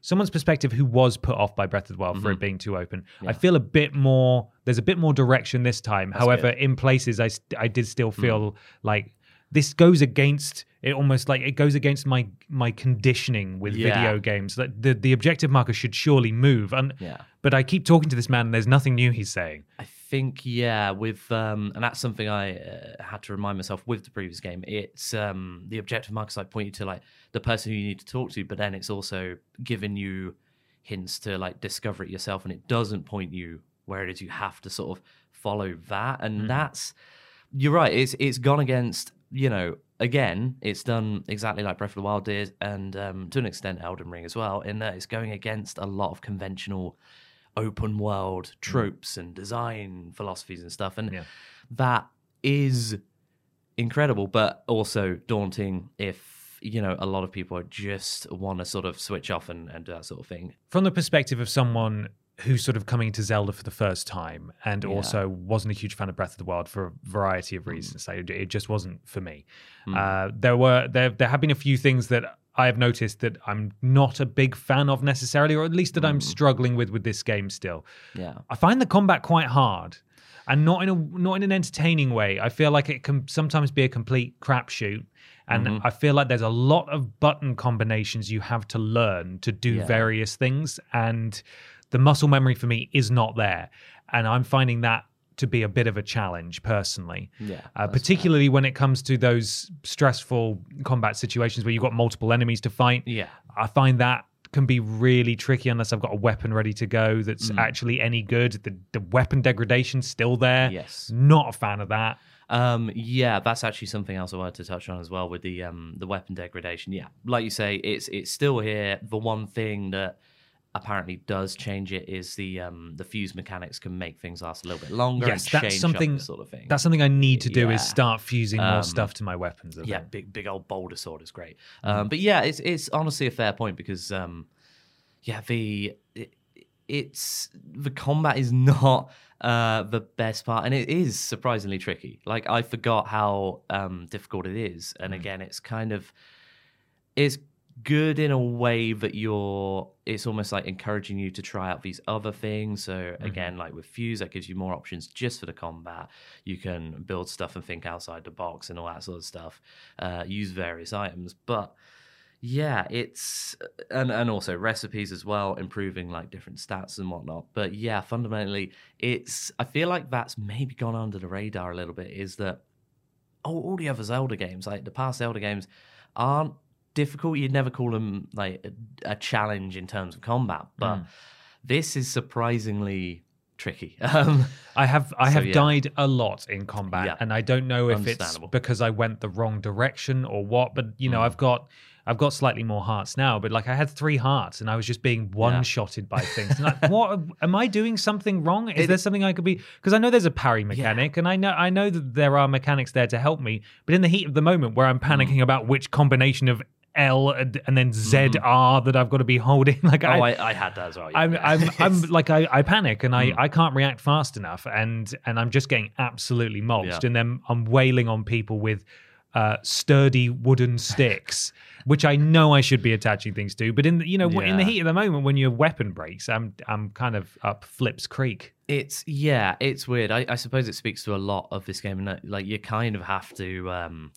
someone's perspective who was put off by Breath of the Wild Mm-hmm. for it being too open, I feel a bit more there's a bit more direction this time. However, good. in places I I did still Mm. feel like this goes against it almost like it goes against my my conditioning with Yeah. video games that the the objective marker should surely move and Yeah. but I keep talking to this man and there's nothing new he's saying I think yeah, with um, and that's something I uh, had to remind myself with the previous game. It's um, the objective markers like point you to like the person who you need to talk to, but then it's also giving you hints to like discover it yourself, and it doesn't point you where it is. You have to sort of follow that, and that's you're right. It's it's gone against you know again. It's done exactly like Breath of the Wild did, and um, to an extent Elden Ring as well. In that it's going against a lot of conventional open world tropes and design philosophies and stuff, and Yeah. that is incredible, but also daunting if you know a lot of people just want to sort of switch off and, and do that sort of thing. from the perspective of someone who's sort of coming to Zelda for the first time and Yeah. also wasn't a huge fan of Breath of the Wild for a variety Hmm. of reasons. Like, it- just wasn't for me. Uh, there were there there have been a few things that I have noticed that I'm not a big fan of necessarily, or at least that Hmm. I'm struggling with with this game still. Yeah. I find the combat quite hard, and not in a not in an entertaining way. I feel like it can sometimes be a complete crapshoot, and Mm-hmm. I feel like there's a lot of button combinations you have to learn to do Yeah. various things, and the muscle memory for me is not there, and I'm finding that to be a bit of a challenge personally. Yeah, uh, particularly when it comes to those stressful combat situations where you've got multiple enemies to fight. Yeah. I find that can be really tricky unless I've got a weapon ready to go that's Mm. actually any good. The, the weapon degradation's still there. Yes. Not a fan of that. Um, yeah, that's actually something else I wanted to touch on as well with the um the weapon degradation. Yeah, like you say, it's it's still here. The one thing that apparently does change it is the um the fuse mechanics can make things last a little bit longer Yes, that's something- sort of thing. That's something I need to do Yeah. is start fusing more Um, stuff to my weapons. I yeah, think. big big old boulder sword is great. Mm. Um, but yeah, it's it's honestly a fair point because um, yeah, the it, it's the combat is <laughs> not uh the best part, and it is surprisingly tricky. Like I forgot how um difficult it is, and Mm. again, it's kind of it's good in a way that you're it's almost like encouraging you to try out these other things. So Mm-hmm. again like with fuse that gives you more options just for the combat. You can build stuff and think outside the box and all that sort of stuff. Uh, use various items. But yeah it's and and also recipes as well improving like different stats and whatnot. But yeah fundamentally it's i feel like that's maybe gone under the radar a little bit is that all, all the other zelda games like the past zelda games aren't difficult you'd never call them like a, a challenge in terms of combat but this is surprisingly tricky <laughs> um I have I So, have yeah. died a lot in combat, Yeah. and I don't know if it's because I went the wrong direction or what. But you Mm. know, I've got I've got slightly more hearts now. But like I had three hearts, and I was just being one shotted by things. And like, what <laughs> am I doing something wrong? Is It- there something I could be? Because I know there's a parry mechanic, and I know I know that there are mechanics there to help me. But in the heat of the moment, where I'm Mm. panicking about which combination of L and then Z R that I've got to be holding, <laughs> like Mm-hmm. oh I, I, I had that as well yeah. I'm, I'm, I'm <laughs> like I, I panic and I, Mm. I can't react fast enough and and I'm just getting absolutely mulched Yeah. and then I'm wailing on people with uh, sturdy wooden <laughs> sticks, which I know I should be attaching things to, but in the, you know in the heat of the moment when your weapon breaks, I'm I'm kind of up Flips Creek. It's yeah, it's weird. I, I suppose it speaks to a lot of this game, and like you kind of have to um,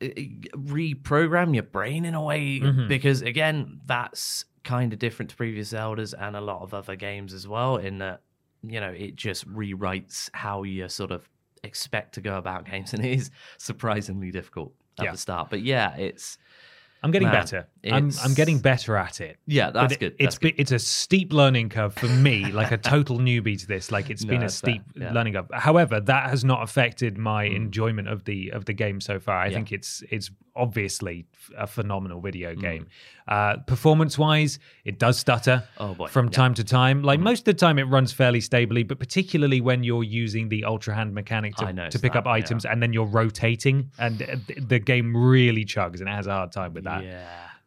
reprogram your brain in a way Mhm. because again, that's kind of different to previous Zeldas and a lot of other games as well. In that you know it just rewrites how you sort of expect to go about games, and it is surprisingly difficult at Yeah. the start. But yeah, it's I'm getting Man, better. I'm I'm getting better at it. yeah, that's But good. It's good. be- it's a steep learning curve for me, like a total newbie to this. Like it's No, been a steep yeah. learning curve. However, that has not affected my mm. enjoyment of the of the game so far. I Yeah. think it's it's obviously a phenomenal video Mm. game. Uh, performance wise, it does stutter Oh, boy, from yeah. time to time. Like Mm. most of the time, it runs fairly stably, but particularly when you're using the ultra hand mechanic to, to pick up that, yeah. items and then you're rotating, and uh, the game really chugs and it has a hard time with that. Yeah.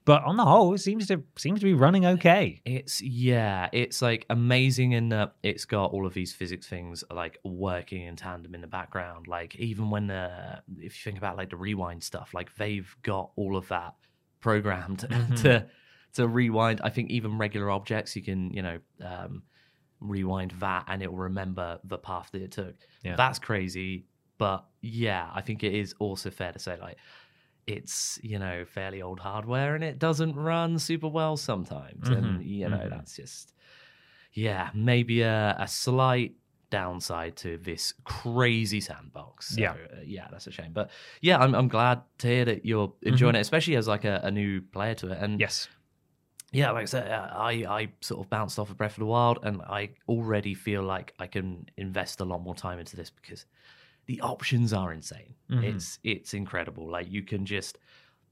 But on the whole, it seems to seems to be running okay. It's yeah, it's like amazing in that it's got all of these physics things like working in tandem in the background. Like even when the if you think about like the rewind stuff, like they've got all of that programmed <laughs> Mhm. to to rewind. I think even regular objects you can you know um, rewind that and it will remember the path that it took. Yeah. That's crazy, but yeah, I think it is also fair to say like it's you know fairly old hardware and it doesn't run super well sometimes and Mhm, you know mhm. that's just yeah maybe a, a slight downside to this crazy sandbox So, Yeah. uh, yeah that's a shame but yeah i'm, I'm glad to hear that you're enjoying it especially as like a, a new player to it and Yes. yeah, like I said, uh, I, I sort of bounced off of Breath of the Wild, and I already feel like I can invest a lot more time into this because the options are insane. Mhm. It's it's incredible. Like you can just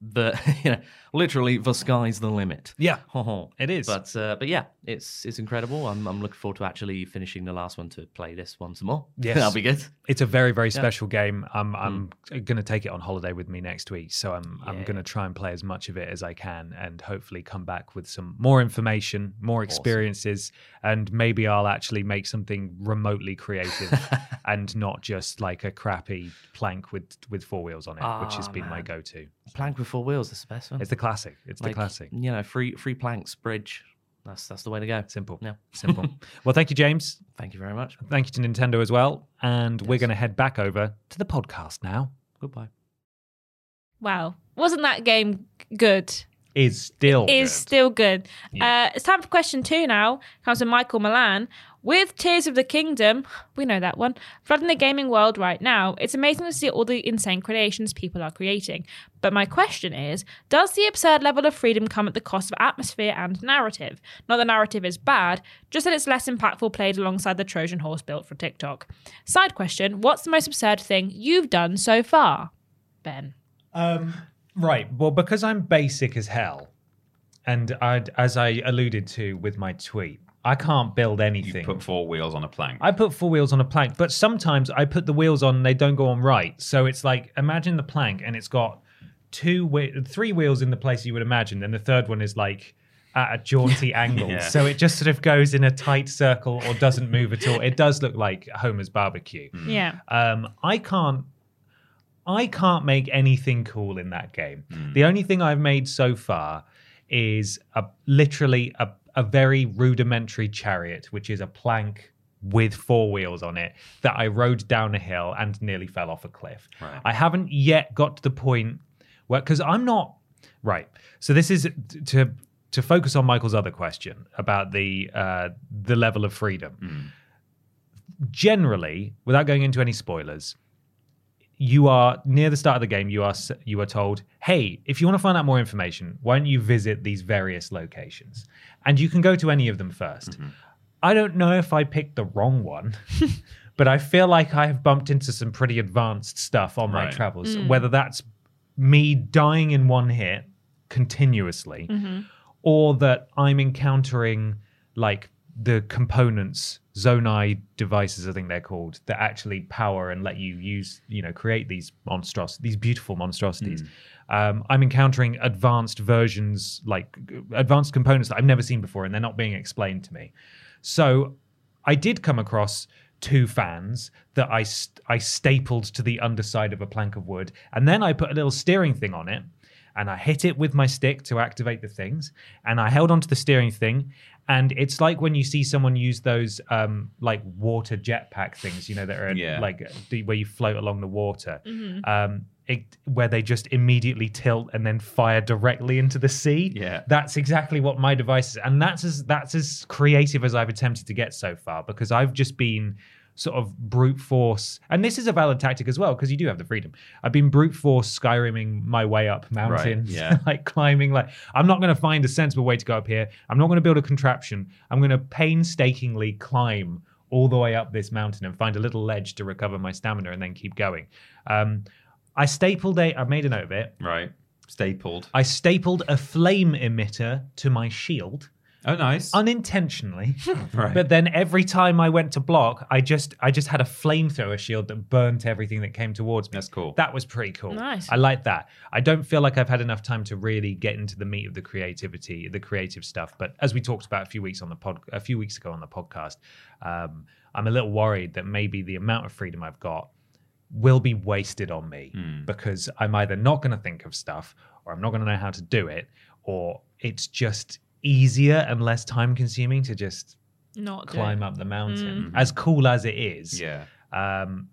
the <laughs> you know literally the sky's the limit. Yeah, <laughs> it is. But uh, but yeah, it's it's incredible. I'm I'm looking forward to actually finishing the last one to play this one some more. <laughs> Yes. that'll be good. It's a very, very Yeah. Special game. I'm I'm going to take it on holiday with me next week, so I'm I'm going to try and play as much of it as I can, and hopefully come back with some more information, more experiences, and maybe I'll actually make something remotely creative, and not just like a crappy plank with with four wheels on it, which has Ah, been my go-to. Plank with four wheels. That's the best one. It's the classic. It's the classic. You know, free free planks bridge. That's that's the way to go. Simple. Yeah. <laughs> Simple. well, thank you, James. Thank you very much. Thank you to Nintendo as well, and we're going to head back over to the podcast now. Goodbye. Wow. Wasn't that game good? is still is good. still good. Yeah. Uh, it's time for question two now. Comes from Michael Milan. With Tears of the Kingdom, we know that one, flooding the gaming world right now, it's amazing to see all the insane creations people are creating. But my question is Does the absurd level of freedom come at the cost of atmosphere and narrative? Not that narrative is bad, just that it's less impactful played alongside the Trojan horse built for TikTok. Side question What's the most absurd thing you've done so far? Ben. Um, right. Well, because I'm basic as hell, and i as I alluded to with my tweet, I can't build anything. You put four wheels on a plank. I put four wheels on a plank, but sometimes I put the wheels on and they don't go on right. So it's like imagine the plank and it's got two, whe- three wheels in the place you would imagine, and the third one is like at a jaunty <laughs> angle. Yeah. So it just sort of goes in a tight circle or doesn't move at all. It does look like Homer's barbecue. Yeah. Um, I can't. I can't make anything cool in that game. The only thing I've made so far is a literally a, a very rudimentary chariot, which is a plank with four wheels on it that I rode down a hill and nearly fell off a cliff. Right. I haven't yet got to the point where because I'm not right. So this is to to focus on Michael's other question about the uh, the level of freedom generally, without going into any spoilers, you are near the start of the game. You are you are told, "Hey, if you want to find out more information, why don't you visit these various locations?" And you can go to any of them 1st mm-hmm. I don't know if I picked the wrong one, <laughs> but I feel like I have bumped into some pretty advanced stuff on my Right. travels. Mm. Whether that's me dying in one hit continuously, mm-hmm. or that I'm encountering like the components, Zonai devices, I think they're called, that actually power and let you use, you know, create these monstros, these beautiful monstrosities. Um, I'm encountering advanced versions, like advanced components that I've never seen before, and they're not being explained to me. So I did come across two fans that I st- I stapled to the underside of a plank of wood, and then I put a little steering thing on it, and I hit it with my stick to activate the things, and I held onto the steering thing, and it's like when you see someone use those um, like water jetpack things, you know, that are Yeah. like where you float along the water. Um, it, where they just immediately tilt and then fire directly into the sea. Yeah. that's exactly what my device is, and that's as that's as creative as I've attempted to get so far because I've just been sort of brute force, and this is a valid tactic as well because you do have the freedom. I've been brute force Skyriming my way up mountains, yeah. <laughs> like climbing. Like I'm not going to find a sensible way to go up here. I'm not going to build a contraption. I'm going to painstakingly climb all the way up this mountain and find a little ledge to recover my stamina and then keep going. Um, I stapled a. I made a note of it. right. Stapled. I stapled a flame emitter to my shield Oh, nice. unintentionally. <laughs> Right. But then every time I went to block, I just I just had a flamethrower shield that burnt everything that came towards me. That's cool. That was pretty cool. Nice. I like that. I don't feel like I've had enough time to really get into the meat of the creativity, the creative stuff. But as we talked about a few weeks on the pod, a few weeks ago on the podcast, um, I'm a little worried that maybe the amount of freedom I've got will be wasted on me because I'm either not going to think of stuff or I'm not going to know how to do it or it's just easier and less time consuming to just Not climb up the mountain as cool as it is yeah. um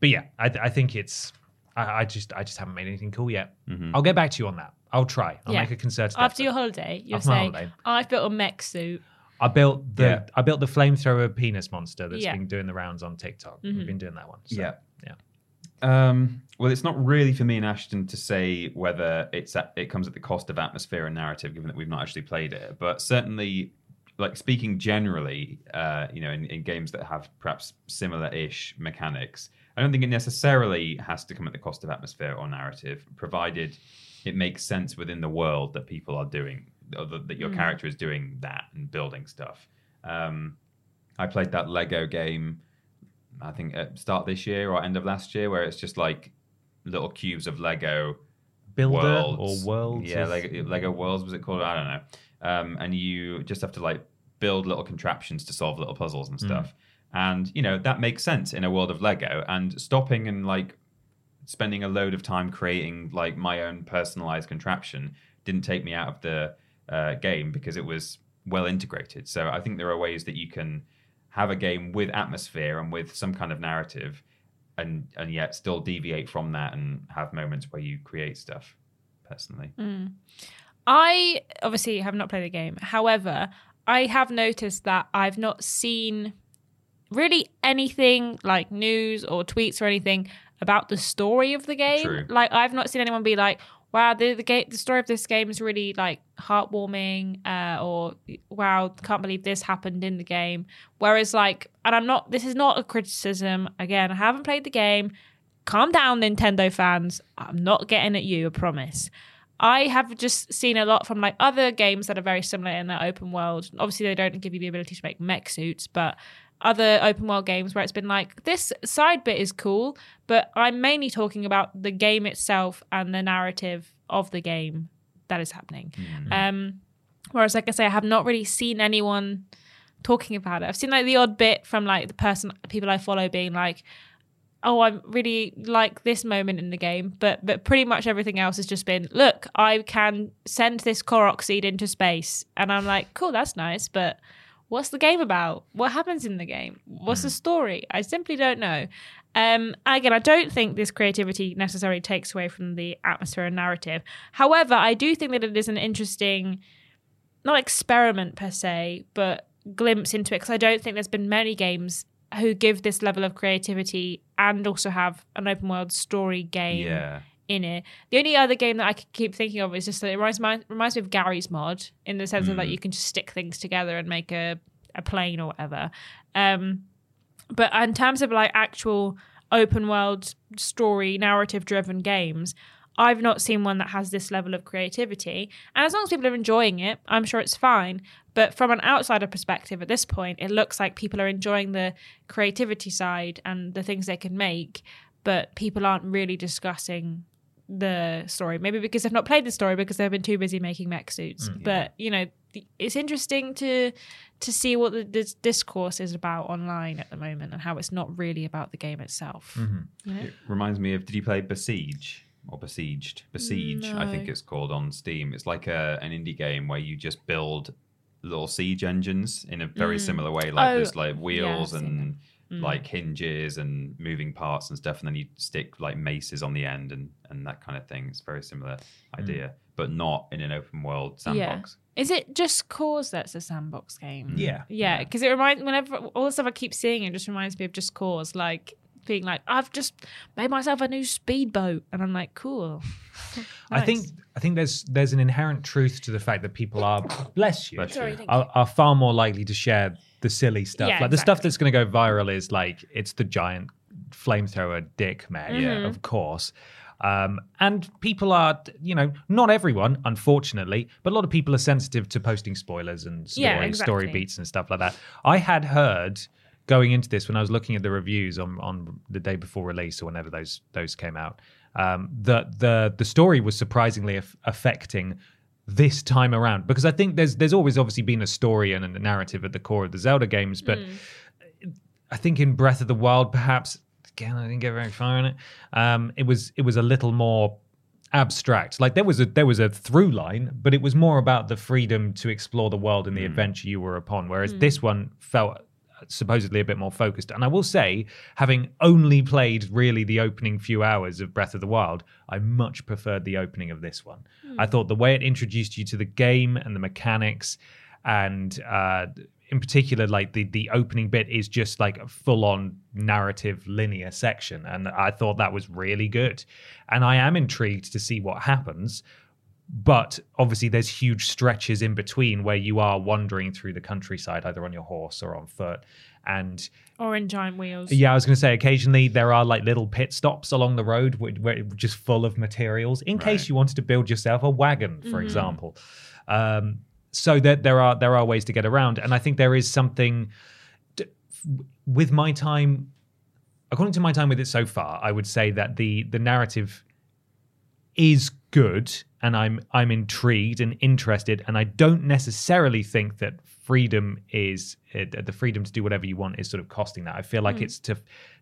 but yeah i, I think it's I, I just i just haven't made anything cool yet Mhm. i'll get back to you on that i'll try i'll Yeah. make a concerted After your holiday, you'll After my say, holiday. I've built a mech suit. i built the Yeah. i built the flamethrower penis monster that's Yeah. been doing the rounds on tiktok we've been doing that one so, Yeah. Um, well, it's not really for me and Ashton to say whether it's at, it comes at the cost of atmosphere and narrative, given that we've not actually played it. But certainly, like speaking generally, uh, you know, in, in games that have perhaps similar-ish mechanics, I don't think it necessarily has to come at the cost of atmosphere or narrative, provided it makes sense within the world that people are doing, or that, that your character is doing that and building stuff. Um, I played that Lego game I think at start this year or end of last year, where it's just like little cubes of Lego builder worlds or worlds Yeah, Lego, Lego worlds was it called? I don't know. Um, and you just have to like build little contraptions to solve little puzzles and stuff. And you know that makes sense in a world of Lego. And stopping and like spending a load of time creating like my own personalized contraption didn't take me out of the uh, game because it was well integrated. So I think there are ways that you can have a game with atmosphere and with some kind of narrative and and yet still deviate from that and have moments where you create stuff personally mm. I obviously have not played the game. However, I have noticed that I've not seen really anything like news or tweets or anything about the story of the game. True. Like I've not seen anyone be like, "Wow, the the game, the story of this game is really like heartwarming," uh, or "Wow, can't believe this happened in the game." Whereas, like, and I'm not. This is not a criticism. Again, I haven't played the game. Calm down, Nintendo fans. I'm not getting at you. I promise. I have just seen a lot from like other games that are very similar in that open world. Obviously, they don't give you the ability to make mech suits, but other open world games where it's been like this side bit is cool, but I'm mainly talking about the game itself and the narrative of the game that is happening. Um, whereas, like I say, I have not really seen anyone talking about it. I've seen like the odd bit from like the person, people I follow being like, "Oh, I really like this moment in the game," but but pretty much everything else has just been, "Look, I can send this Korok seed into space," and I'm like, "Cool, that's nice," but what's the game about? What happens in the game? What's the story? I simply don't know. Um, again, I don't think this creativity necessarily takes away from the atmosphere and narrative. However, I do think that it is an interesting, not experiment per se, but glimpse into it because I don't think there's been many games who give this level of creativity and also have an open world story game Yeah. In it. The only other game that I could keep thinking of is just that it reminds, me- reminds me of Garry's Mod in the sense of that you can just stick things together and make a, a plane or whatever. Um, but in terms of like actual open world story, narrative driven games, I've not seen one that has this level of creativity. And as long as people are enjoying it, I'm sure it's fine. But from an outsider perspective, at this point, it looks like people are enjoying the creativity side and the things they can make, but people aren't really discussing the story. Maybe because they've not played the story because they've been too busy making mech suits. Mm, but you know, the- it's interesting to to see what the this discourse is about online at the moment and how it's not really about the game itself. Mm-hmm. You know? It reminds me of. Did you play Besiege or Besieged? Besiege, I think it's called on Steam. It's like a an indie game where you just build little siege engines in a very mm. similar way. Like Oh, there's like wheels I've seen and like mm. hinges and moving parts and stuff, and then you stick like maces on the end and and that kind of thing. It's a very similar mm. idea, but not in an open world sandbox. Is it just Cause that's a sandbox game? Yeah. Yeah, because it reminds whenever all the stuff I keep seeing, it just reminds me of Just Cause, like being like, I've just made myself a new speedboat, and I'm like, cool. <laughs> I think I think there's there's an inherent truth to the fact that people are bless you, Bless you. Sorry, are, are far more likely to share the silly stuff. Yeah, like the stuff that's going to go viral is like it's the giant flamethrower dick man, Mm-hmm. of course. Um, and people are, you know, not everyone, unfortunately, but a lot of people are sensitive to posting spoilers and story, Yeah, story beats and stuff like that. I had heard going into this when I was looking at the reviews on, on the day before release or whenever those those came out, um, that the the story was surprisingly aff- affecting this time around because I think there's there's always obviously been a story and a narrative at the core of the Zelda games, but mm. I think in Breath of the Wild, perhaps again, I didn't get very far in it. Um, it was it was a little more abstract. Like there was a there was a through line, but it was more about the freedom to explore the world and the mm. adventure you were upon. Whereas mm. this one felt supposedly a bit more focused. And I will say, having only played really the opening few hours of Breath of the Wild, I much preferred the opening of this one. I thought the way it introduced you to the game and the mechanics, and uh, in particular, like the the opening bit is just like a full on narrative linear section, and I thought that was really good. And I am intrigued to see what happens but obviously there's huge stretches in between where you are wandering through the countryside either on your horse or on foot. And or in giant wheels. yeah i was going to say occasionally there are like little pit stops along the road where, where just full of materials in case you wanted to build yourself a wagon for example. Um, so that there are there are ways to get around. And i think there is something d- with my time according to my time with it so far i would say that the the narrative is good and I'm I'm intrigued and interested and I don't necessarily think that freedom is uh, the freedom to do whatever you want is sort of costing that. I feel like it's to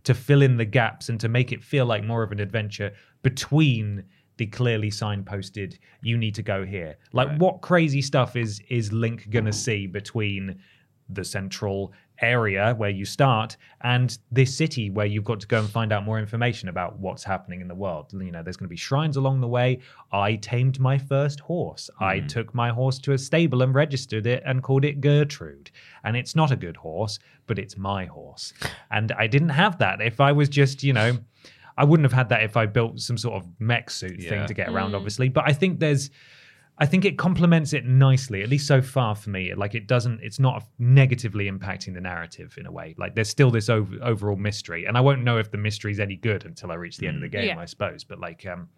to fill in the gaps and to make it feel like more of an adventure between the clearly signposted you need to go here. Like what crazy stuff is is Link to see between the central area where you start and this city where you've got to go and find out more information about what's happening in the world. You know, there's going to be shrines along the way. I tamed my first horse. I mm. took my horse to a stable and registered it and called it Gertrude. And it's not a good horse, but it's my horse. And I didn't have that. If I was just, you know, I wouldn't have had that if I built some sort of mech suit Yeah. thing to get around, mm. obviously. But I think there's I think it complements it nicely, at least so far for me. Like it doesn't, it's not negatively impacting the narrative in a way. Like there's still this over, overall mystery, and I won't know if the mystery is any good until I reach the end of the game, Yeah. I suppose. But like, um,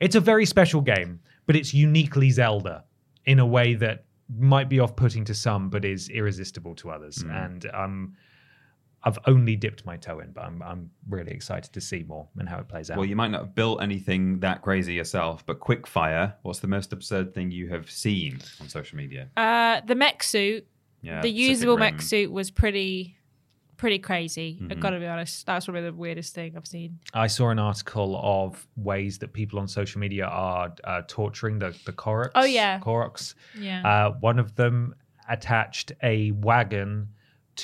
it's a very special game, but it's uniquely Zelda in a way that might be off-putting to some, but is irresistible to others. And um, I've only dipped my toe in, but I'm I'm really excited to see more and how it plays out. Well, you might not have built anything that crazy yourself, but Quickfire, what's the most absurd thing you have seen on social media? Uh, the mech suit, Yeah, the usable Rim. mech suit was pretty, pretty crazy. Mm-hmm. I've got to be honest. That's probably the weirdest thing I've seen. I saw an article of ways that people on social media are uh, torturing the the Koroks. Oh, yeah. Koroks. Yeah. Uh, one of them attached a wagon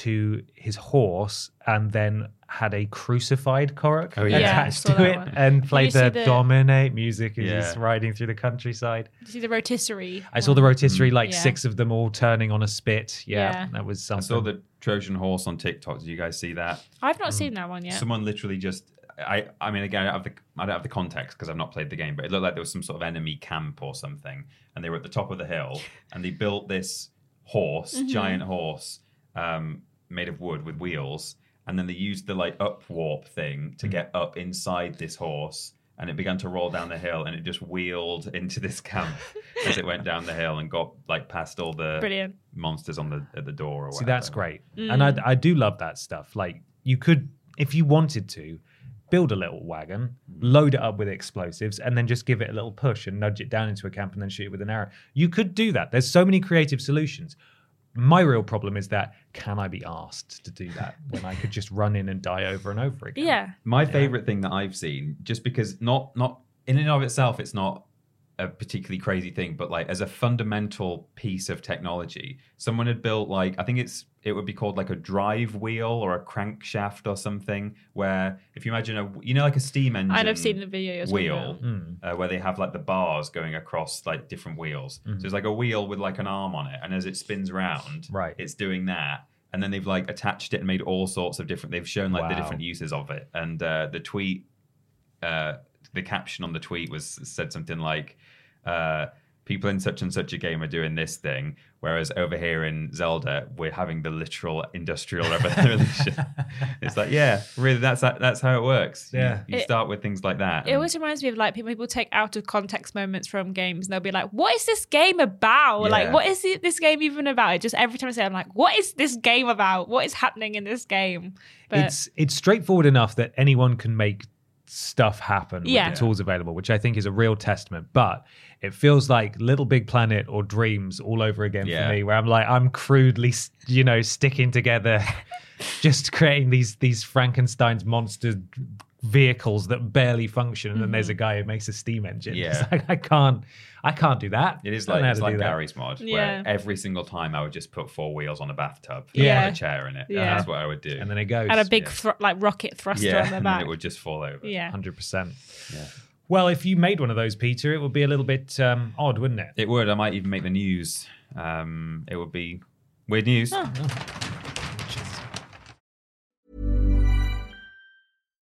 to his horse and then had a crucified Korok Oh, yeah. Yeah, attached saw to it one. and played the, the- dominate music as Yeah. he's riding through the countryside. Did you see the rotisserie? I saw the one? rotisserie, like Yeah. six of them all turning on a spit. Yeah, Yeah. that was something. I saw the Trojan horse on TikTok. Did you guys see that? I've not seen that one yet. Someone literally just. I, I mean, again, I don't have the, I don't have the context because I've not played the game, but it looked like there was some sort of enemy camp or something, and they were at the top of the hill, and they built this horse, Mm-hmm. giant horse, um, made of wood with wheels, and then they used the like up warp thing Mm. to get up inside this horse, and it began to roll down the hill, and it just wheeled <laughs> into this camp <laughs> as it went down the hill and got like past all the Brilliant. monsters on the at the door. Or See, whatever. that's great. And I, I do love that stuff. Like, you could, if you wanted to, build a little wagon, load it up with explosives, and then just give it a little push and nudge it down into a camp and then shoot it with an arrow. You could do that. There's so many creative solutions. My real problem is that can I be asked to do that when I could just run in and die over and over again? Yeah. My favorite thing that I've seen, just because not not in and of itself, it's not a particularly crazy thing, but like as a fundamental piece of technology, someone had built like I think it's it would be called like a drive wheel or a crankshaft or something. Where if you imagine a you know like a steam engine, And I've seen the video wheel about. uh, where they have like the bars going across like different wheels. So it's like a wheel with like an arm on it, and as it spins round, Right. it's doing that. And then they've like attached it and made all sorts of different. They've shown like the different uses of it. And uh, the tweet, uh, the caption on the tweet was said something like, uh, "People in such and such a game are doing this thing, whereas over here in Zelda, we're having the literal industrial <laughs> revolution." <laughs> it's like, yeah, really, that's that's how it works. Yeah. you, It- start with things like that. It and- always reminds me of like people, people take out of context moments from games and they'll be like, "What is this game about? Like, what is this game even about?" It just every time I say, it, I'm like, "What is this game about? What is happening in this game?" But it's it's straightforward enough that anyone can make stuff happen Yeah. with the tools available, which I think is a real testament. But it feels like Little Big Planet or Dreams all over again Yeah. for me, where I'm like I'm crudely, you know, sticking together, <laughs> just creating these these Frankenstein's monster vehicles that barely function, and then there's mm-hmm. a guy who makes a steam engine. <laughs> It's Yeah. like, I can't, I can't do that. It is like know it's like do that. Garry's Mod, Yeah. where every single time I would just put four wheels on a bathtub, Yeah. and a chair in it. Yeah. That's what I would do. and then it goes and a big yeah. thr- like rocket thruster yeah, on the and back. it would just fall over. yeah. hundred percent. Yeah. Well, if you made one of those, Peter, it would be a little bit um, odd, wouldn't it? It would. I might even make the news. Um, it would be weird news.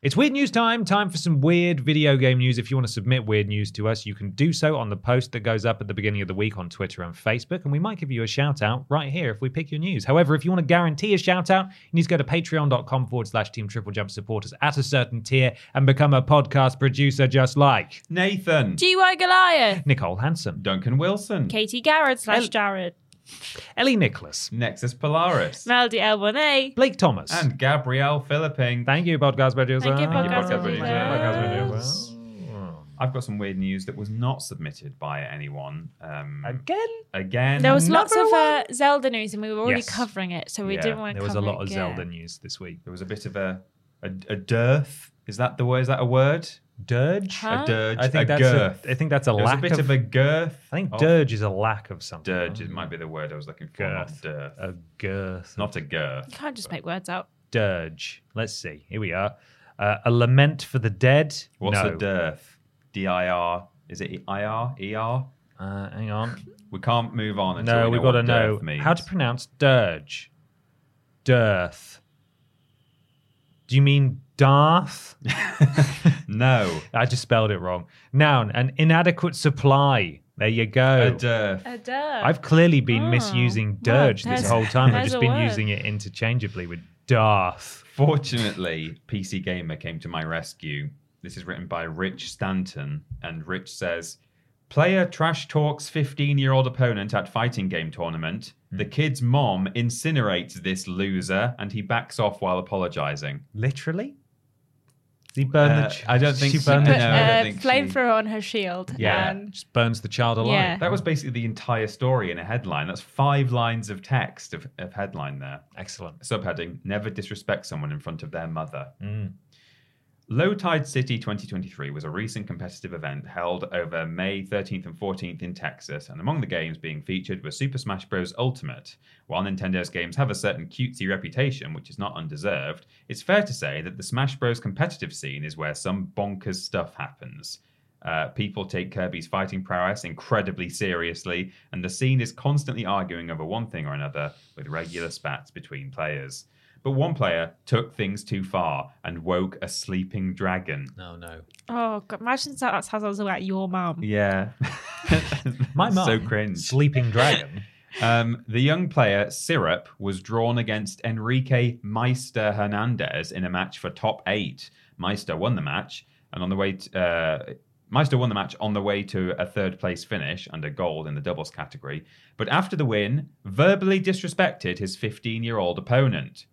It's weird news time. Time for some weird video game news. If you want to submit weird news to us, you can do so on the post that goes up at the beginning of the week on Twitter and Facebook, and we might give you a shout out right here if we pick your news. However, if you want to guarantee a shout out, you need to go to patreon.com forward slash team triple jump supporters at a certain tier and become a podcast producer just like Nathan, GY Goliath, Nicole Hanson, Duncan Wilson, Katie Garrett slash Jared, Ellie Nicholas, Nexus Polaris, Melody L1A, Blake Thomas, and Gabrielle Philipping. thank you, podcast producer. Thank you, podcast Thank you, Podcast producers. producers. I've got some weird news that was not submitted by anyone. Um, Again? again, There was lots of uh, Zelda news, and we were already Yes. covering it, so we Yeah, didn't want to. There was a lot of again. Zelda news this week. there was a bit of a a, a dearth. Is that the word? Is that a word? Dirge? Huh? A dirge. I think a that's girth. a, I think that's a There was lack a bit of, of, a girth. I think dirge is a lack of something. Dirge. It might be the word I was looking for. Girth. Not dearth. A girth. Not a girth. You can't just make words out. dirge. Let's see. Here we are. Uh, a lament for the dead. What's no. a dearth? D I R. Is it I R E R? Uh, hang on. We can't move on until No, we we've got to know means. how to pronounce dirge. Dearth. Do you mean Darth? <laughs> no, I just spelled it wrong. Noun, an inadequate supply. There you go. a go. dearth. A dirge. I've clearly been Oh, misusing well, dirge this whole time. I've just been word. using it interchangeably with Darth. Fortunately, PC Gamer came to my rescue. This is written by Rich Stanton, and Rich says, "Player trash talks 15-year-old opponent at fighting game tournament. The hmm. kid's mom incinerates this loser, and he backs off while apologizing." Literally? Did he burn Uh, the ch- I don't think she so. burned No, the Put I uh, flamethrower on her shield. Yeah, and- just burns the child alive. Yeah. That was basically the entire story in a headline. That's five lines of text of, of headline there. Excellent. Subheading: Never disrespect someone in front of their mother. Mm. Low Tide City 2023 was a recent competitive event held over May 13th and 14th in Texas, and among the games being featured was Super Smash Bros. Ultimate. While Nintendo's games have a certain cutesy reputation, which is not undeserved, it's fair to say that the Smash Bros. competitive scene is where some bonkers stuff happens. Uh, people take Kirby's fighting prowess incredibly seriously, and the scene is constantly arguing over one thing or another, with regular spats between players. But one player took things too far and woke a sleeping dragon. No, no. Oh, God, imagine that that's how I was about your mum. Yeah. <laughs> My <laughs> mum, So cringe. Sleeping Dragon. <laughs> Um, the young player, Syrup, was drawn against Enrique Meister Hernandez in a match for top eight. Meister won the match, and on the way to, uh, Meister won the match on the way to a third place finish under gold in the doubles category. But after the win, verbally disrespected his 15 year old opponent.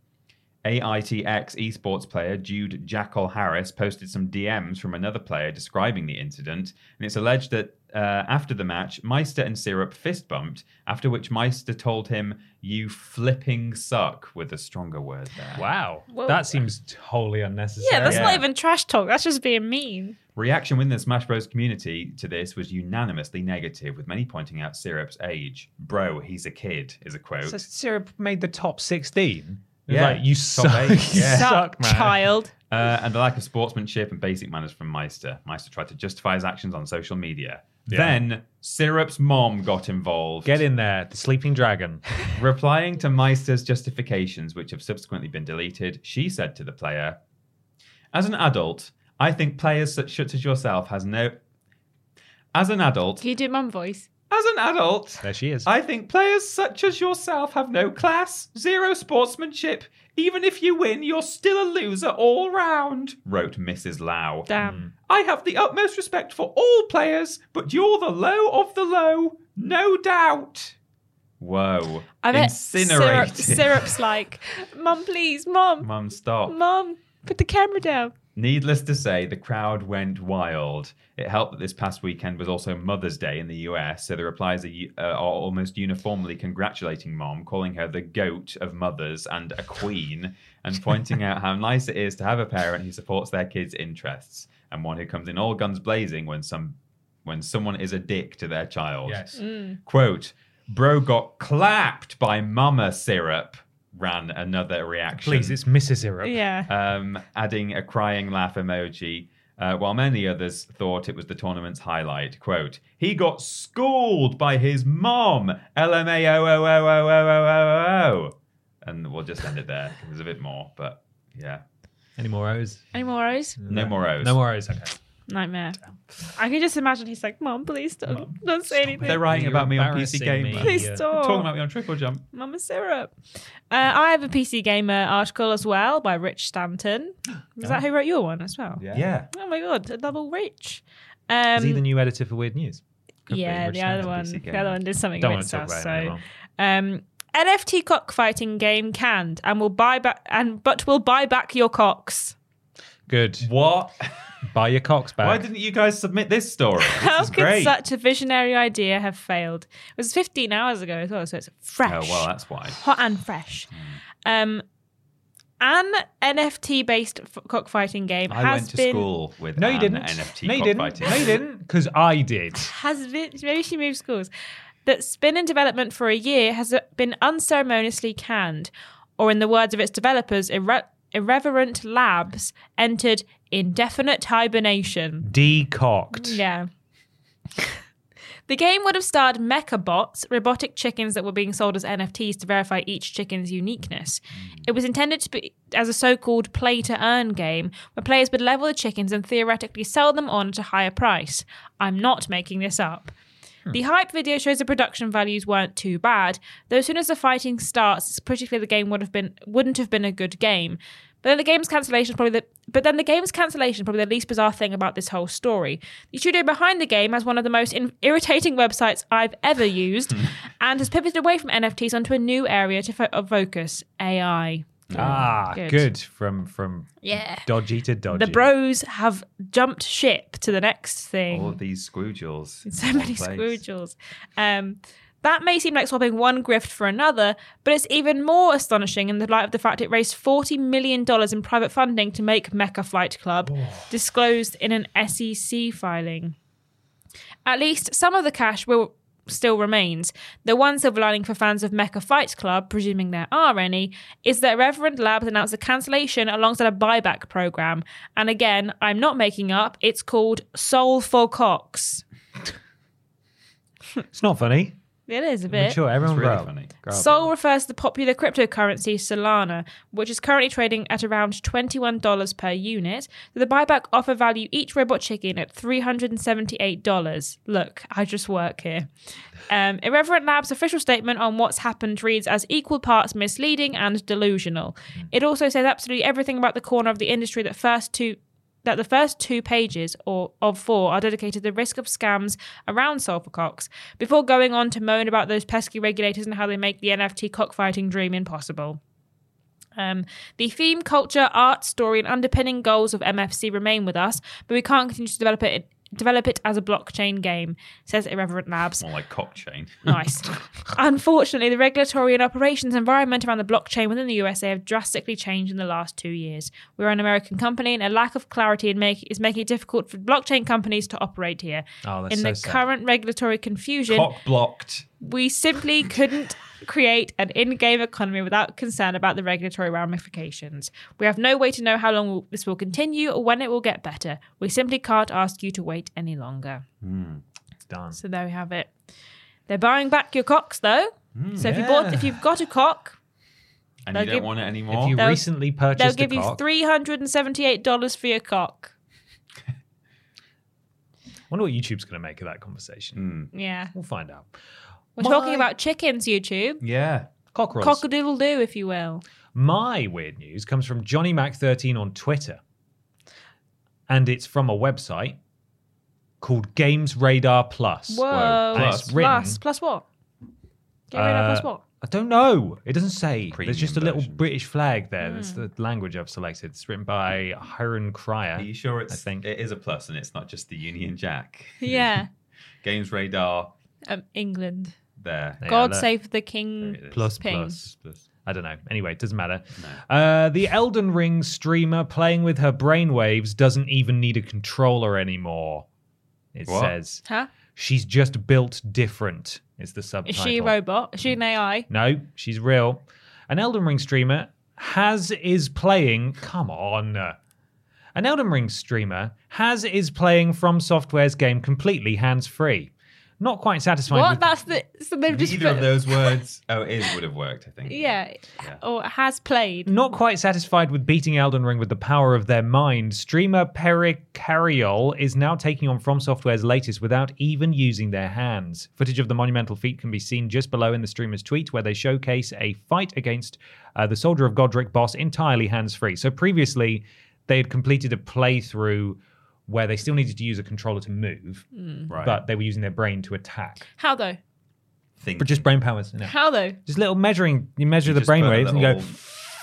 AITX esports player Jude Jackal Harris posted some DMs from another player describing the incident, and it's alleged that uh, after the match, Meister and Syrup fist bumped, after which Meister told him, You flipping suck, with a stronger word there. Wow. Whoa. That seems totally unnecessary. Yeah, that's Yeah. not even trash talk. That's just being mean. Reaction within the Smash Bros. community to this was unanimously negative, with many pointing out Syrup's age. Bro, he's a kid, is a quote. So Syrup made the top 16. It Yeah, Like, you top suck. eight, <laughs> you yeah. suck, man. child. Uh, and the lack of sportsmanship and basic manners from Meister. Meister tried to justify his actions on social media. Yeah. Then Syrup's mom got involved. Get in there. The Sleeping Dragon. <laughs> Replying to Meister's justifications, which have subsequently been deleted, she said to the player, As an adult, I think players such, such as yourself has no. As an adult, Can you do mum voice? As an adult, There she is. I think players such as yourself have no class, zero sportsmanship. Even if you win, you're still a loser all round, wrote Mrs. Lau. Damn. I have the utmost respect for all players, but you're the low of the low, no doubt. Whoa. I bet syrup, Incinerated. syrup's like, Mum, please, Mum, Mum, stop. Mum, put the camera down. Needless to say, the crowd went wild. It helped that this past weekend was also Mother's Day in the US, so the replies are, uh, are almost uniformly congratulating mom, calling her the goat of mothers and a queen, and pointing out how nice it is to have a parent who supports their kids' interests and one who comes in all guns blazing when some when someone is a dick to their child. Yes. Quote, bro got clapped by mama syrup, ran another reaction. Please, it's Mrs. Syrup. Yeah. um, adding a crying laugh emoji. Uh, while many others thought it was the tournament's highlight. Quote, he got schooled by his mom. LMAO. And we'll just end it there. There's a bit more, but yeah. Any more O's? Any more O's? No more O's. No more O's. Okay. Nightmare. I can just imagine he's like, Mom, please don't, don't say anything. They're writing You're about me on PC embarrassing Gamer. me. Please Yeah. stop. Talking about me on Triple Jump. Mama syrup. Uh, I have a PC Gamer article as well by Rich Stanton. <gasps> Is that who wrote your one as well? Yeah. Oh my god, a double Rich. Um, Is he the new editor for Weird News? Could yeah, the other one. The other one did something Don't want against to talk about it So, um, NFT cockfighting game canned and will buy back and but will buy back your cocks. Good. What? Buy your cocks back. Why didn't you guys submit this story? This How could great. such a visionary idea have failed? It was 15 hours ago as well, so it's fresh. Oh, well, that's why. hot and fresh. Um, an NFT based f- cockfighting game I has went to been school with No, you didn't. NFT no, you didn't. cockfighting. No, you didn't. Because I did. has been maybe she moved schools that's been in development for a year has been unceremoniously canned, or in the words of its developers, irre- Irreverent Labs entered indefinite hibernation. Decocked. Yeah. The game would have starred mecha bots, robotic chickens that were being sold as NFTs to verify each chicken's uniqueness. It was intended to be as a so-called play to earn game where players would level the chickens and theoretically sell them on at a higher price. I'm not making this up. The hype video shows the production values weren't too bad, though as soon as the fighting starts, it's pretty clear the game would have been wouldn't have been a good game. But then the game's cancellation is probably the but then the game's cancellation is probably the least bizarre thing about this whole story. The studio behind the game has one of the most in- irritating websites I've ever used, <laughs> and has pivoted away from NFTs onto a new area to fo- of focus: AI. Ah, Good. good. From from Yeah. dodgy to dodgy. The bros have jumped ship to the next thing. All of these scroojles. in so many place. squoojles. Um, that may seem like swapping one grift for another, but it's even more astonishing in the light of the fact it raised $40 million in private funding to make Mecha Fight Club, disclosed in an SEC filing. At least some of the cash will still remains. The one silver lining for fans of Mecha Fight Club, presuming there are any, is that Reverend Labs announced a cancellation alongside a buyback program. And again, I'm not making up, it's called Sol for Cocks. It's not funny. It is a bit. Mature. It's Everyone really grow up. funny. Grow up. Sol refers to the popular cryptocurrency Solana, which is currently trading at around $21 per unit. The buyback offer value each robot chicken at $378. Look, I just work here. Um, Irreverent Labs' official statement on what's happened reads as equal parts misleading and delusional. It also says absolutely everything about the corner of the industry that first two that the first two pages or of four are dedicated to the risk of scams around Sol for Cocks before going on to moan about those pesky regulators and how they make the NFT cockfighting dream impossible. Um, the theme, culture, art, story, and underpinning goals of MFC remain with us, but we can't continue to develop it develop it as a blockchain game, says Irreverent Labs. More like cockchain. Nice. <laughs> Unfortunately, the regulatory and operations environment around the blockchain within the USA have drastically changed in the last two years. We're an American company, and a lack of clarity in make, is making it difficult for blockchain companies to operate here. Oh, that's in so the sad. current regulatory confusion, Cock blocked. We simply couldn't create an in-game economy without concern about the regulatory ramifications. We have no way to know how long this will continue or when it will get better. We simply can't ask you to wait any longer. It's done. So there we have it. They're buying back your cocks though. Hmm. so if you bought if you've got a cock, And They'll you don't give- want it anymore? If you They'll- recently they'll give a you three hundred and seventy-eight dollars for your cock. I <laughs> wonder what YouTube's going to make of that conversation. Hmm. Yeah. We'll find out. We're My- talking about chickens, YouTube. Yeah. Cock rolls. Cock-a-doodle do, if you will. My weird news comes from Johnny Mac13 on Twitter. And it's from a website called Games Radar Plus. Whoa. And it's Plus. written- Plus, plus what? Get rid of Uh, plus what? I don't know. It doesn't say. There's just a Premium little version. British flag there. That's the language I've selected. It's written by Hirun Cryer. Are you sure it's? I think. it is a plus, and it's not just the Union Jack. Yeah. <laughs> Games Radar. Um, England. There. Yeah, God look. save the There king. it is. Plus, Ping. plus, plus. I don't know. Anyway, it doesn't matter. Uh, the Elden Ring streamer playing with her brainwaves doesn't even need a controller anymore. It What? says Huh? she's just built different. Is the Is subtitle? she a robot? Is she an AI? No, she's real. An Elden Ring streamer has is playing. Come on. An Elden Ring streamer has is playing FromSoftware's game completely hands free. Not quite satisfied. What? with- That's the. So they've just. Neither of those <laughs> words. Oh, it is would have worked. I think. Yeah. Yeah. Or has played. Not quite satisfied with beating Elden Ring with the power of their mind, streamer Perrikaryal is now taking on From Software's latest without even using their hands. Footage of the monumental feat can be seen just below in the streamer's tweet, where they showcase a fight against uh, the Soldier of Godrick boss entirely hands free. So previously, they had completed a playthrough where they still needed to use a controller to move, mm. Right. but they were using their brain to attack. How though? Think. But just brain powers. You know. How though? Just little measuring. You measure the just brain waves and go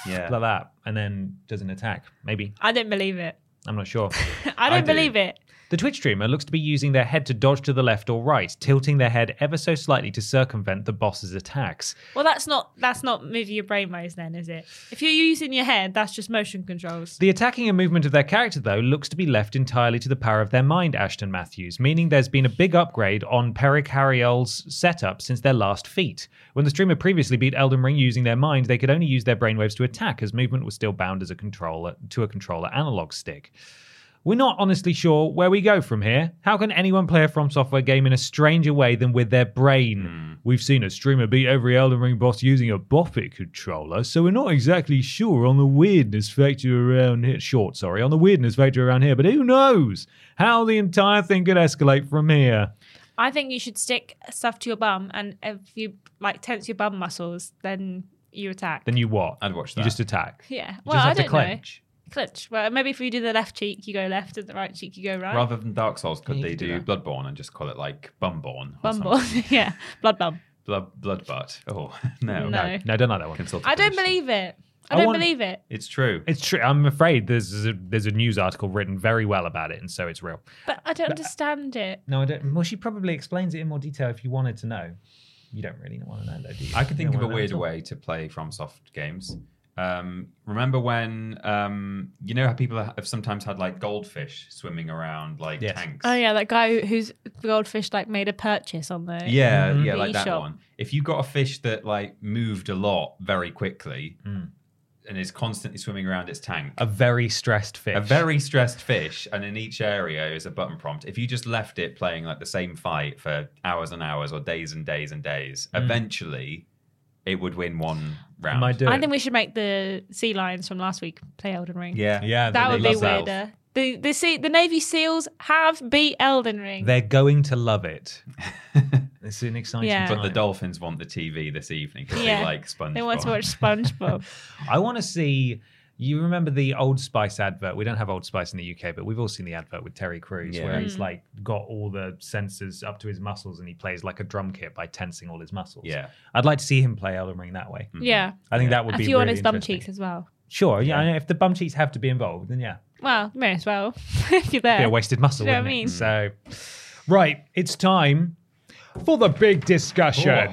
Yeah. like that, and then does an attack. Maybe I don't believe it. I'm not sure. <laughs> I don't I do. believe it. The Twitch streamer looks to be using their head to dodge to the left or right, tilting their head ever so slightly to circumvent the boss's attacks. Well, that's not that's not moving your brainwaves, then, is it? If you're using your head, that's just motion controls. The attacking and movement of their character, though, looks to be left entirely to the power of their mind, Ashton Matthews, meaning there's been a big upgrade on Perrikaryal's setup since their last feat. When the streamer previously beat Elden Ring using their mind, they could only use their brainwaves to attack, as movement was still bound as a controller to a controller analog stick. We're not honestly sure where we go from here. How can anyone play a From Software game in a stranger way than with their brain? Hmm. We've seen a streamer beat every Elden Ring boss using a Bop It controller, so we're not exactly sure on the weirdness factor around here. Short, sorry, on the weirdness factor around here, but who knows how the entire thing could escalate from here. I think you should stick stuff to your bum, and if you like tense your bum muscles, then you attack. Then you what? I'd watch that. You just attack. yeah. You Well, just I have to don't know. Clench. Clench. Well, maybe if you do the left cheek, you go left, and the right cheek, you go right. Rather than Dark Souls, could Yeah, they you do do Bloodborne and just call it like Bumborn? or Bumble. <laughs> yeah. Blood bum. Blood, blood butt. Oh <laughs> no, No. No, don't like that one. Consult. a I don't physician. believe it. I I don't want- believe it. It's true. It's true. I'm afraid there's a, there's a news article written very well about it, and so it's real. But I don't uh, understand it. No, I don't. Well, she probably explains it in more detail if you wanted to know. You don't really want to know, though, do you? I can think of a don't wanna know weird at all. way to play FromSoft games. Um, remember when um, you know how people have sometimes had like goldfish swimming around like Yes. tanks? Oh yeah, that guy who's goldfish like made a purchase on the Yeah, yeah, The like that one. If you got a fish that like moved a lot very quickly Mm. and is constantly swimming around its tank, A very stressed fish. a very stressed fish, and in each area is a button prompt. If you just left it playing like the same fight for hours and hours or days and days and days, eventually it would win one round. Might do I think we should make the sea lions from last week play Elden Ring. Yeah, Yeah, that would be love that. weirder. The the sea, the Navy SEAls have beat Elden Ring. They're going to love it. <laughs> It's an exciting Yeah. But the dolphins want the TV this evening because Yeah. they like SpongeBob. They want to watch SpongeBob. <laughs> I want to see. You remember the Old Spice advert? We don't have Old Spice in the UK, but we've all seen the advert with Terry Crews, Yeah. where Mm. he's like got all the sensors up to his muscles, and he plays like a drum kit by tensing all his muscles. Yeah. I'd like to see him play Elden Ring that way. yeah, I think that would a be A few on his bum cheeks as well. Sure, yeah. If the bum cheeks have to be involved, then yeah, Well, may as well <laughs> if you're there. be a wasted muscle. You know what I it? mean? So, right, it's time for the big discussion.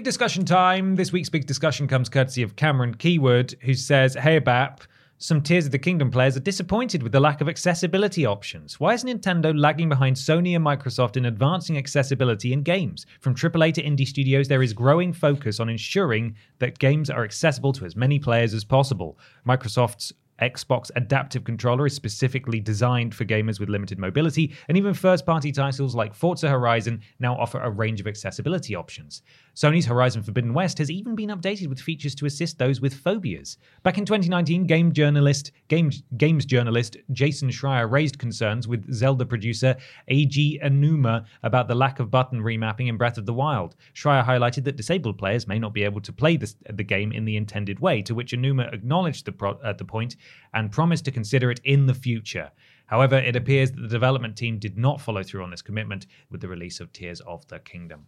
Big discussion time. This week's big discussion comes courtesy of Cameron Keywood, who says, Hey, BAP, some Tears of the Kingdom players are disappointed with the lack of accessibility options. Why is Nintendo lagging behind Sony and Microsoft in advancing accessibility in games? From AAA to indie studios, there is growing focus on ensuring that games are accessible to as many players as possible. Microsoft's Xbox Adaptive Controller is specifically designed for gamers with limited mobility, and even first party titles like Forza Horizon now offer a range of accessibility options. Sony's Horizon Forbidden West has even been updated with features to assist those with phobias. Back in 2019, game journalist, game, games journalist Jason Schreier raised concerns with Zelda producer Eiji Aonuma about the lack of button remapping in Breath of the Wild. Schreier highlighted that disabled players may not be able to play this, the game in the intended way, to which Aonuma acknowledged the, pro- at the point and promised to consider it in the future. However, it appears that the development team did not follow through on this commitment with the release of Tears of the Kingdom.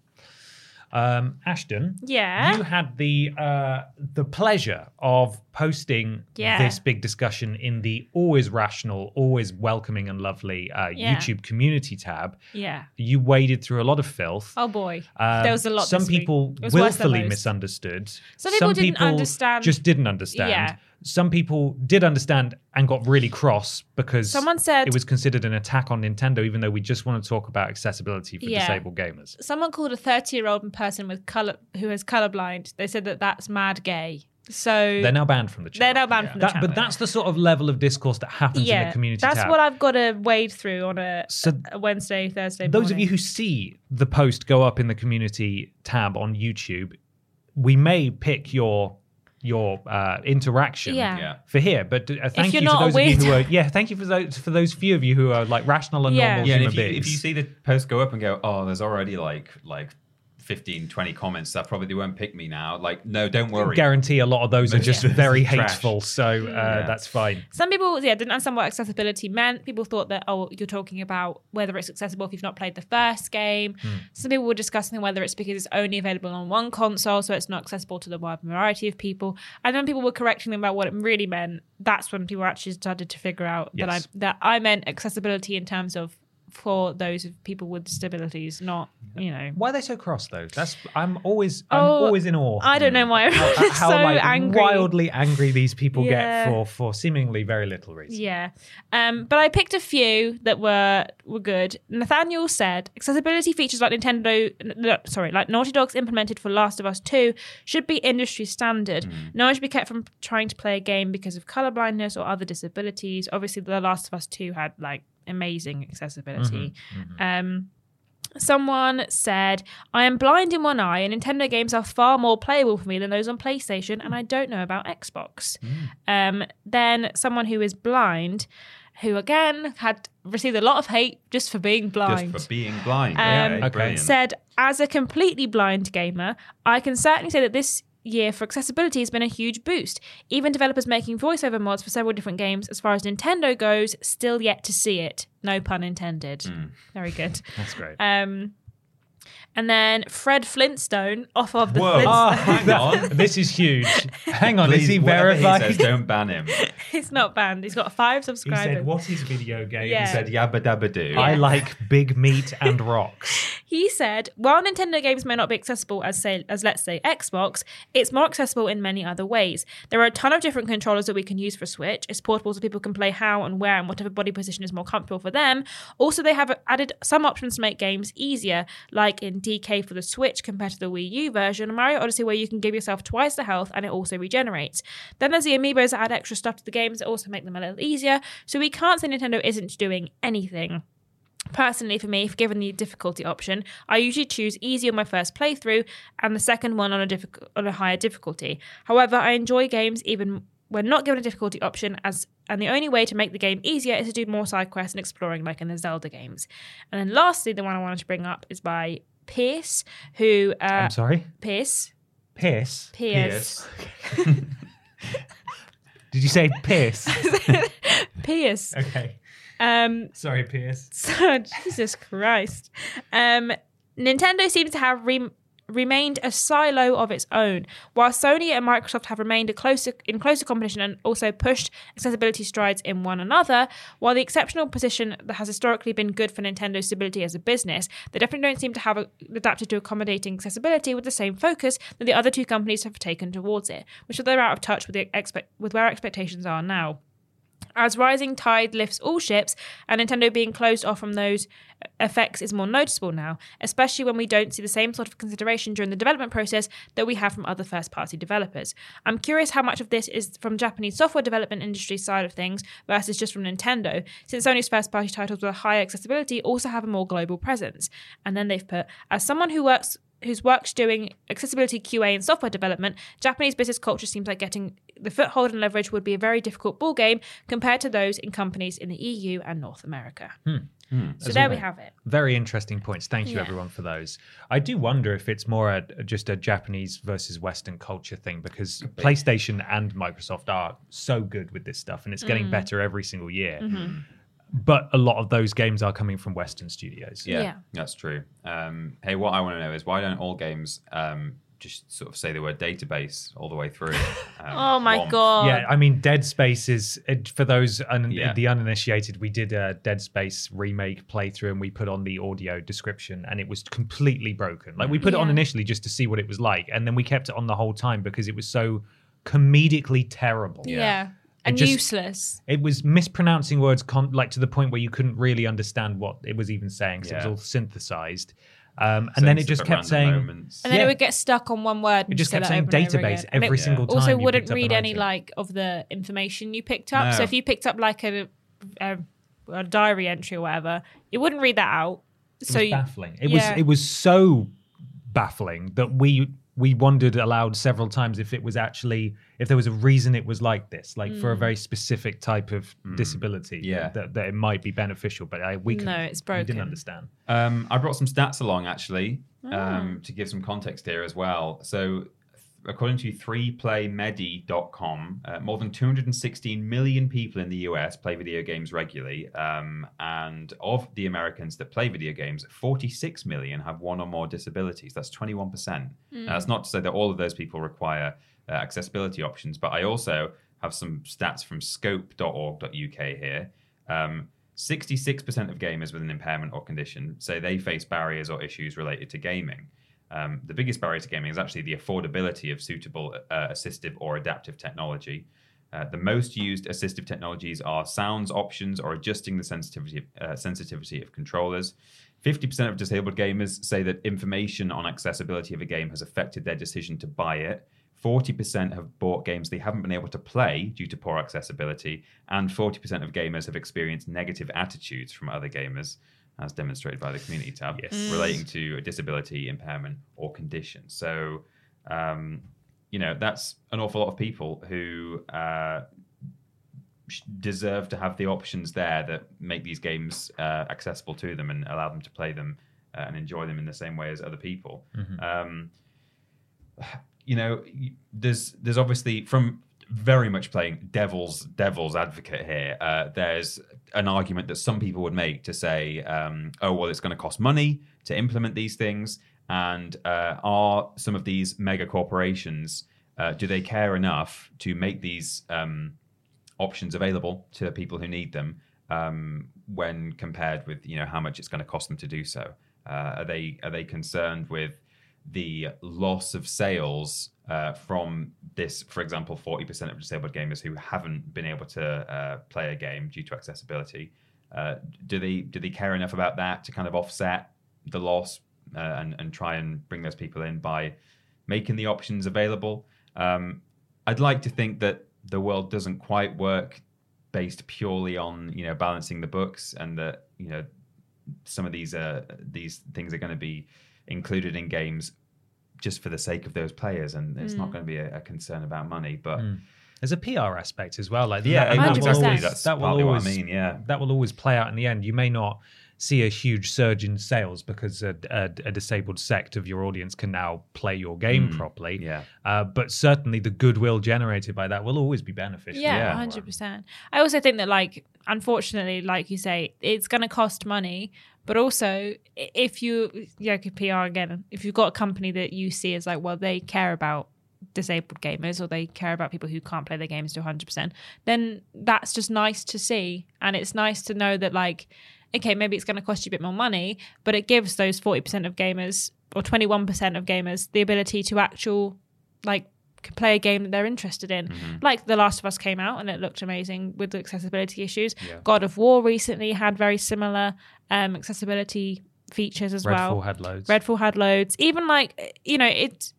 Um, Ashton, Yeah. you had the uh, the pleasure of posting Yeah. this big discussion in the always rational, always welcoming and lovely uh, Yeah. YouTube community tab. Yeah. You waded through a lot of filth. Oh boy. Um, there was a lot. Some people It was worse than willfully misunderstood. Some people didn't understand- Just didn't understand. Yeah. Some people did understand and got really cross because Someone said- it was considered an attack on Nintendo, even though we just want to talk about accessibility for Yeah. disabled gamers. Someone called a 30 year old person with color who is colorblind. They said that that's mad gay. So They're now banned from the channel. They're now banned from the That- channel. But that's the sort of level of discourse that happens in yeah, the community that's tab. what I've got to wade through on a, So a Wednesday, Thursday. those of you who see the post go up in the community tab on YouTube, we may pick your your uh, interaction Yeah. Yeah. for here. But uh, thank you're you to not a those of you who are yeah, thank you for those for those few of you who are like rational and Yeah. normal Yeah, and human if you, beings. if you see the post go up and go, oh, there's already like like 15, 20 comments that probably won't pick me now. Like, no, don't worry. guarantee a lot of those are just of very hateful, so uh, Yeah. that's fine. Some people, yeah, didn't understand what accessibility meant. People thought that, oh, you're talking about whether it's accessible if you've not played the first game. Hmm. Some people were discussing whether it's because it's only available on one console, so it's not accessible to the wide variety of people. And then people were correcting them about what it really meant. That's when people actually started to figure out that I that I meant accessibility in terms of for those people with disabilities, not you know. Why are they so cross though? That's I'm always I'm Oh, always in awe. I don't know why how, <laughs> everyone's how, so like, angry. wildly angry these people Yeah. get for for seemingly very little reason. Yeah. Um, but I picked a few that were were good. Nathaniel said accessibility features like Nintendo no, sorry, like Naughty Dog's implemented for Last of Us 2 should be industry standard. No one should be kept from trying to play a game because of colorblindness or other disabilities. Obviously The Last of Us 2 had like amazing accessibility. Um Someone said, I am blind in one eye, and Nintendo games are far more playable for me than those on PlayStation, and I don't know about Xbox. Um, then someone who is blind, who again had received a lot of hate just for being blind. Just for being blind. Um, okay, okay. said, as a completely blind gamer, I can certainly say that this year for accessibility has been a huge boost. Even developers making voiceover mods for several different games, as far as Nintendo goes, still yet to see it. No pun intended. Hmm. Very good. <laughs> That's great. Um, and then Fred Flintstone off of the Whoa. Flintstones. Oh, <laughs> hang on. this is huge. Hang on, Please, is he verified? He says, don't ban him. <laughs> He's not banned. He's got five subscribers. he said, "What is video game?" Yeah. He said yabba dabba doo. I like big meat and rocks. <laughs> He said, while Nintendo games may not be accessible as say as let's say Xbox, it's more accessible in many other ways. There are a ton of different controllers that we can use for Switch. It's portable so people can play how and where and whatever body position is more comfortable for them. Also, they have added some options to make games easier, like in DK for the Switch compared to the Wii U version, Mario Odyssey where you can give yourself twice the health and it also regenerates. Then there's the amiibos that add extra stuff to the games that also make them a little easier. So we can't say Nintendo isn't doing anything. Personally, for me, if given the difficulty option, I usually choose easy on my first playthrough and the second one on a on a higher difficulty. However, I enjoy games even when not given a difficulty option, as and the only way to make the game easier is to do more side quests and exploring, like in the Zelda games. And then lastly, the one I wanted to bring up is by Pierce, who uh, I'm sorry, Pierce Pierce. Pierce <laughs> Did you say Pierce? <laughs> Pierce. okay, Um, sorry, Pierce. <laughs> So, Jesus Christ. Um, Nintendo seems to have re- remained a silo of its own, while Sony and Microsoft have remained closer in closer competition and also pushed accessibility strides in one another. While the exceptional position that has historically been good for Nintendo's stability as a business, they definitely don't seem to have adapted to accommodating accessibility with the same focus that the other two companies have taken towards it, which they're out of touch with the expect with where expectations are now. As rising tide lifts all ships, and Nintendo being closed off from those effects is more noticeable now, especially when we don't see the same sort of consideration during the development process that we have from other first party developers. I'm curious how much of this is from Japanese software development industry side of things versus just from Nintendo, since Sony's first party titles with a higher accessibility also have a more global presence. And then they've put, as someone who works whose work's doing accessibility QA and software development, Japanese business culture seems like getting the foothold and leverage would be a very difficult ball game compared to those in companies in the EU and North America. Hmm. Hmm. so there we have it. Very interesting points. Thank you, Yeah. everyone, for those. I do wonder if it's more a, just a Japanese versus Western culture thing because PlayStation and Microsoft are so good with this stuff and it's getting mm. better every single year. Mm-hmm. But a lot of those games are coming from Western studios. Yeah, Yeah. that's true. Um, hey, what I want to know is why don't all games um, just sort of say the word database all the way through? <laughs> Um, Oh my Womp. god. Yeah, I mean, Dead Space is it- for those un- Yeah. the uninitiated. We did a Dead Space remake playthrough, and we put on the audio description, and it was completely broken. Like we put it on initially just to see what it was like, and then we kept it on the whole time because it was so comedically terrible. Yeah. And just- useless. It was mispronouncing words, con- like to the point where you couldn't really understand what it was even saying. So it was all synthesized, um, and then it just kept saying. moments. And then Yeah. it would get stuck on one word. And It just kept that saying over and over database again. Every it single time. Also, you wouldn't up read an any item. like of the information you picked up. So if you picked up like a, a, a diary entry or whatever, it wouldn't read that out. It So was you- baffling. It yeah. was it was so baffling that we we wondered aloud several times if it was actually if there was a reason it was like this, like for a Mm. very specific type of disability. Yeah. that, that it might be beneficial, but I, we No, couldn't- it's We didn't understand. Um, I brought some stats along actually um, Oh. to give some context here as well. So, according to 3playmedi.com, uh, more than 216 million people in the US play video games regularly. Um, and of the Americans that play video games, 46 million have one or more disabilities. That's 21%. Now, that's not to say that all of those people require uh, accessibility options, but I also have some stats from scope.org.uk here. Um, 66% of gamers with an impairment or condition say they face barriers or issues related to gaming. Um, the biggest barrier to gaming is actually the affordability of suitable uh, assistive or adaptive technology. Uh, the most used assistive technologies are sounds options or adjusting the sensitivity uh, sensitivity of controllers. 50% of disabled gamers say that information on accessibility of a game has affected their decision to buy it. 40% have bought games they haven't been able to play due to poor accessibility, and 40% of gamers have experienced negative attitudes from other gamers, as demonstrated by the community tab, Yes. Mm. relating to a disability, impairment, or condition. So, um, you know, that's an awful lot of people who uh, sh- deserve to have the options there that make these games uh, accessible to them and allow them to play them uh, and enjoy them in the same way as other people. Um, you know, there's there's obviously from very much playing devil's devil's advocate here. Uh, there's an argument that some people would make to say, um, oh well, it's going to cost money to implement these things, and uh, are some of these mega corporations uh, do they care enough to make these um, options available to people who need them um, when compared with you know how much it's going to cost them to do so? Uh, are they are they concerned with the loss of sales uh, from this, for example, 40% of disabled gamers who haven't been able to uh, play a game due to accessibility. Uh, do they do they care enough about that to kind of offset the loss uh, and and try and bring those people in by making the options available? Um, I'd like to think that the world doesn't quite work based purely on you know balancing the books and that you know some of these uh, these things are going to be included in games just for the sake of those players, and it's not mm. going to be a, a concern about money. But mm. There's a PR aspect as well. Like yeah, that, and that will always- that will always, I mean. Yeah, that will always play out in the end. You may not see a huge surge in sales because a, a, a disabled sect of your audience can now play your game properly. Mm, yeah. Uh, but certainly the goodwill generated by that will always be beneficial. Yeah, Yeah. hundred percent. I also think that, like, unfortunately, like you say, it's going to cost money. But also, if you, yeah, okay, PR again, if you've got a company that you see as like, well, they care about disabled gamers or they care about people who can't play their games to 100%, then that's just nice to see. And it's nice to know that, like, okay, maybe it's going to cost you a bit more money, but it gives those 40% of gamers or 21% of gamers the ability to actual, like, play a game that they're interested in. Like The Last of Us came out and it looked amazing with the accessibility issues. God of War recently had very similar um, accessibility features as Redfall well. had loads. Redfall had loads. Even like you know, it's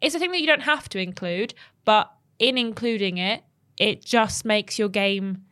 it's a thing that you don't have to include, but in including it, it just makes your game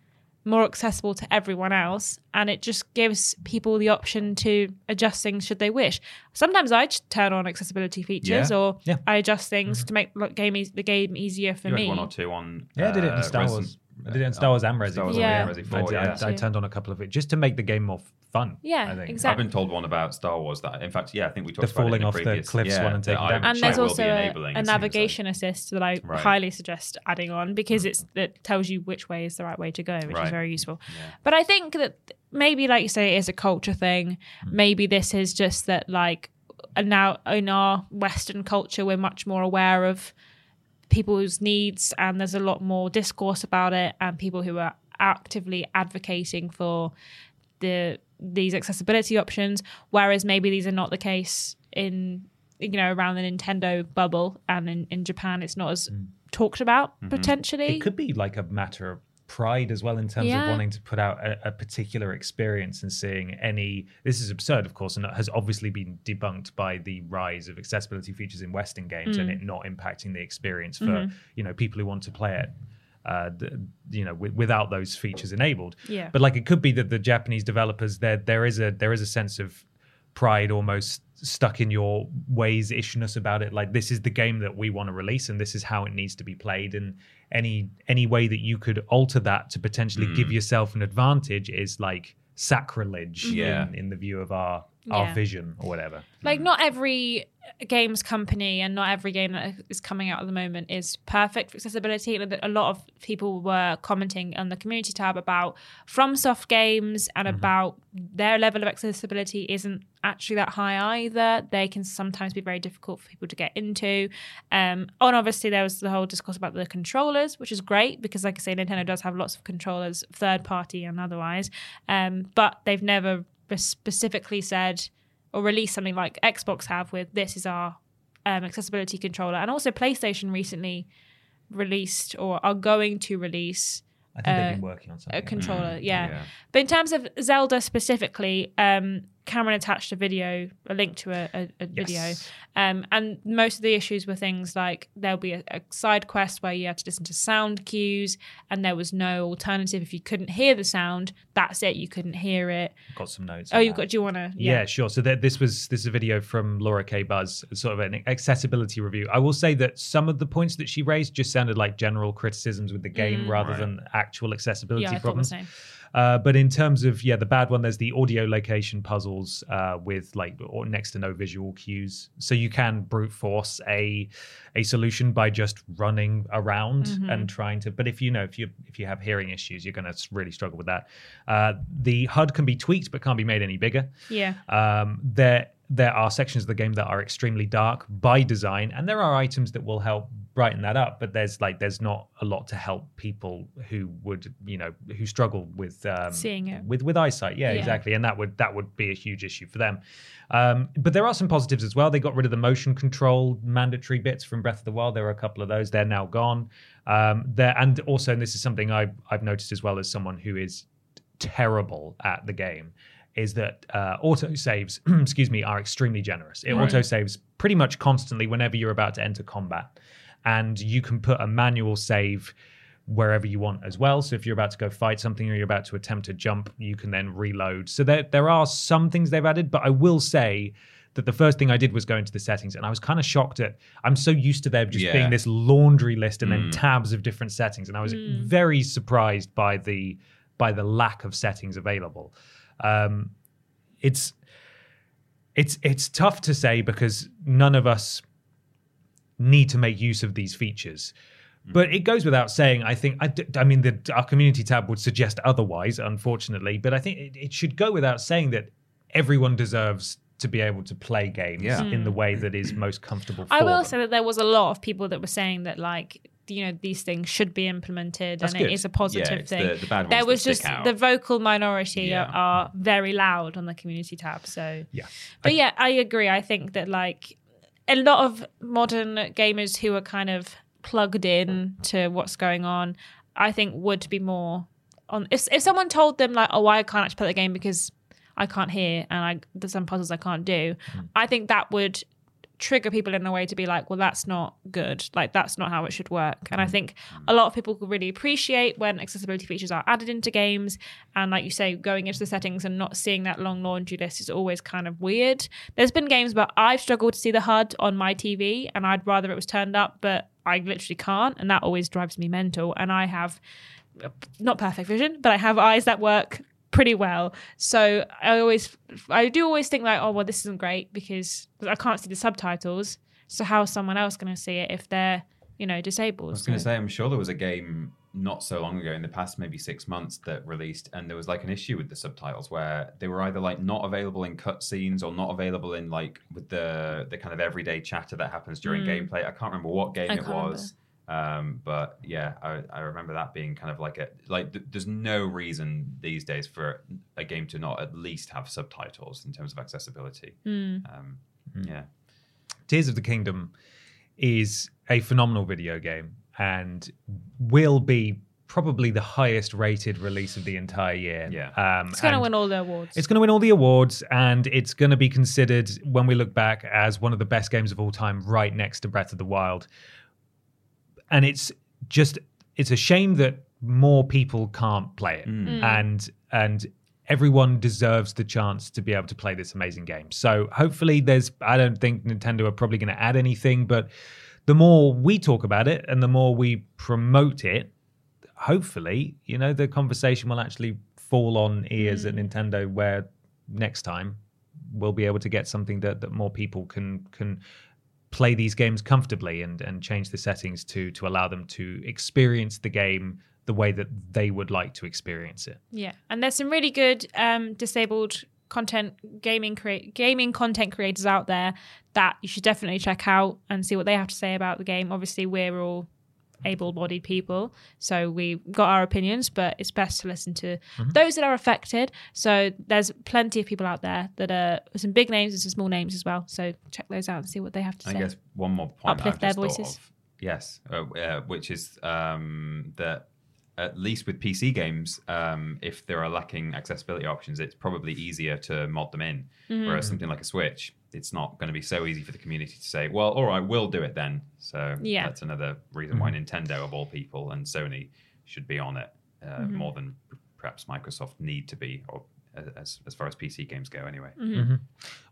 more accessible to everyone else, and it just gives people the option to adjust things should they wish. Sometimes I just turn on accessibility features, Yeah. or Yeah. I adjust things to make like, game eas the game easier for you me. one or two on. Yeah, I did it in uh, Star Resident, Wars. I did it in Star Wars and Resi. Star Wars Yeah. and Resi I, did- yeah. I turned on a couple of it just to make the game more fun. Yeah, I think. exactly. I've been told one about Star Wars that, in fact, yeah, I think we talked The about it in falling the off the cliffs yeah, one and that taking I- down. and there's also a, a it like. navigation assist that I Right. highly suggest adding on because mm. it's it tells you which way is the right way to go, which is very useful. Yeah. But I think that maybe, like you say, it is a culture thing. Mm. Maybe this is just that, like, and now in our Western culture, we're much more aware of people's needs, and there's a lot more discourse about it, and people who are actively advocating for the these accessibility options. Whereas maybe these are not the case in you know around the Nintendo bubble, and in, in Japan, it's not as mm. talked about mm-hmm. potentially. It could be like a matter of pride as well in terms Yeah. of wanting to put out a, a particular experience and seeing any this is absurd of course and has obviously been debunked by the rise of accessibility features in western games Mm. and it not impacting the experience for Mm-hmm. you know people who want to play it uh, th- you know, wi- without those features enabled. Yeah. But like, it could be that the Japanese developers there there is a there is a sense of pride almost stuck in your ways ishness about it like this is the game that we want to release and this is how it needs to be played and any any way that you could alter that to potentially give hmm. yourself an advantage is like sacrilege Yeah. in, in the view of our our vision or whatever. Like not every games company and not every game that is coming out at the moment is perfect for accessibility. A lot of people were commenting on the community tab about FromSoft games and about their level of accessibility isn't actually that high either. They can sometimes be very difficult for people to get into. Um and obviously there was the whole discourse about the controllers which is great because like i say nintendo does have lots of controllers third party and otherwise. Um but they've never specifically said or release something like Xbox have with this is our um, accessibility controller, and also PlayStation recently released or are going to release i think Uh, they've been working on something a controller. yeah. yeah. but in terms of Zelda specifically, um, Cameron attached a video, a link to a, a, a video, um, and most of the issues were things like there'll be a, a side quest where you had to listen to sound cues, and there was no alternative if you couldn't hear the sound. That's it, you couldn't hear it. got some notes Oh, you've that. got. Do you want to? Yeah, sure. So th- this was this is a video from Laura K. Buzz, sort of an accessibility review. I will say that some of the points that she raised just sounded like general criticisms with the game rather Right. than actual accessibility Yeah, I thought the problems. Uh, but in terms of yeah, the bad one, there's the audio location puzzles uh, with like or next to no visual cues. So you can brute force a a solution by just running around Mm-hmm. and trying to. But if you know if you if you have hearing issues, you're going to really struggle with that. Uh, the HUD can be tweaked but can't be made any bigger. Yeah. Um, there there are sections of the game that are extremely dark by design, and there are items that will help brighten that up. But there's like there's not a lot to help people who would you know who struggle with um, Seeing it. with with eyesight. Yeah, Yeah. exactly, and that would that would be a huge issue for them. Um, but there are some positives as well. They got rid of the motion control mandatory bits from Breath of the Wild. There were a couple of those. They're now gone. Um, there and also, and this is something I I've noticed as well as someone who is terrible at the game is that uh, auto saves, <clears throat> excuse me, are extremely generous. It auto saves pretty much constantly whenever you're about to enter combat, and you can put a manual save wherever you want as well. So if you're about to go fight something or you're about to attempt to jump, you can then reload. So there there are some things they've added, but I will say that the first thing I did was go into the settings and I was kind of shocked at I'm so used to there just Yeah. being this laundry list and then tabs of different settings and I was very surprised by the by the lack of settings available. Um, it's it's it's tough to say because none of us need to make use of these features. But it goes without saying. I think. I, d- I mean, the, our community tab would suggest otherwise, unfortunately. But I think it, it should go without saying that everyone deserves to be able to play games Yeah. in the way that is most comfortable. For I will them. say that there was a lot of people that were saying that like you know these things should be implemented That's and good. it is a positive Yeah, thing. the- the bad there was just out. the vocal minority Yeah. are, very loud on the community tab. So Yeah. but yeah, I agree. I think that like a lot of modern gamers who are kind of plugged in to what's going on, I think would be more on. If if someone told them like, oh, why I can't actually play the game because I can't hear and I there's some puzzles I can't do, hmm. I think that would trigger people in a way to be like, well, that's not good. Like that's not how it should work. And I mm. think mm. a lot of people really appreciate when accessibility features are added into games. And like you say, going into the settings and not seeing that long laundry list is always kind of weird. There's been games where I've struggled to see the HUD on my TV and I'd rather it was turned up, but I literally can't. And that always drives me mental. And I have uh, not perfect vision, but I have eyes that work pretty well. So I always, I do always think like, oh well, this isn't great because I can't see the subtitles. So how is someone else going to see it if they're, you know, disabled? I was going to So- say, I'm sure there was a game not so long ago in the past, maybe six months, that released, and there was like an issue with the subtitles where they were either like not available in cutscenes or not available in like with the the kind of everyday chatter that happens during mm. gameplay. I can't remember what game I it can't remember. Was. Um, but yeah, I, I remember that being kind of like a like. Th- there's no reason these days for a game to not at least have subtitles in terms of accessibility. Um, Yeah, Tears of the Kingdom is a phenomenal video game and will be probably the highest rated release of the entire year. Yeah. Um, It's going to win all the awards. It's going to win all the awards, and it's going to be considered, when we look back, as one of the best games of all time, right next to Breath of the Wild. And it's just, it's a shame that more people can't play it, mm. Mm. and and everyone deserves the chance to be able to play this amazing game. So hopefully, there's, I don't think Nintendo are probably going to add anything, but the more we talk about it and the more we promote it, hopefully, you know, the conversation will actually fall on ears at mm. Nintendo where next time we'll be able to get something that, that more people can can play these games comfortably and, and change the settings to to allow them to experience the game the way that they would like to experience it. Yeah, and there's some really good um, disabled content gaming create gaming content creators out there that you should definitely check out and see what they have to say about the game. Obviously, we're all able-bodied people, so we got our opinions, but it's best to listen to those that are affected. So there's plenty of people out there that are some big names and some small names as well. So check those out and see what they have to I say. guess one more point Uplift their voices. of. Yes, uh, uh, which is um, that at least with PC games, um, if there are lacking accessibility options, it's probably easier to mod them in. Mm-hmm. Whereas something like a Switch, it's not going to be so easy for the community to say, "Well, all right, we'll do it then." So Yeah. that's another reason why Nintendo, of all people, and Sony should be on it uh, Mm-hmm. more than perhaps Microsoft need to be, or as as far as PC games go, anyway. Mm-hmm.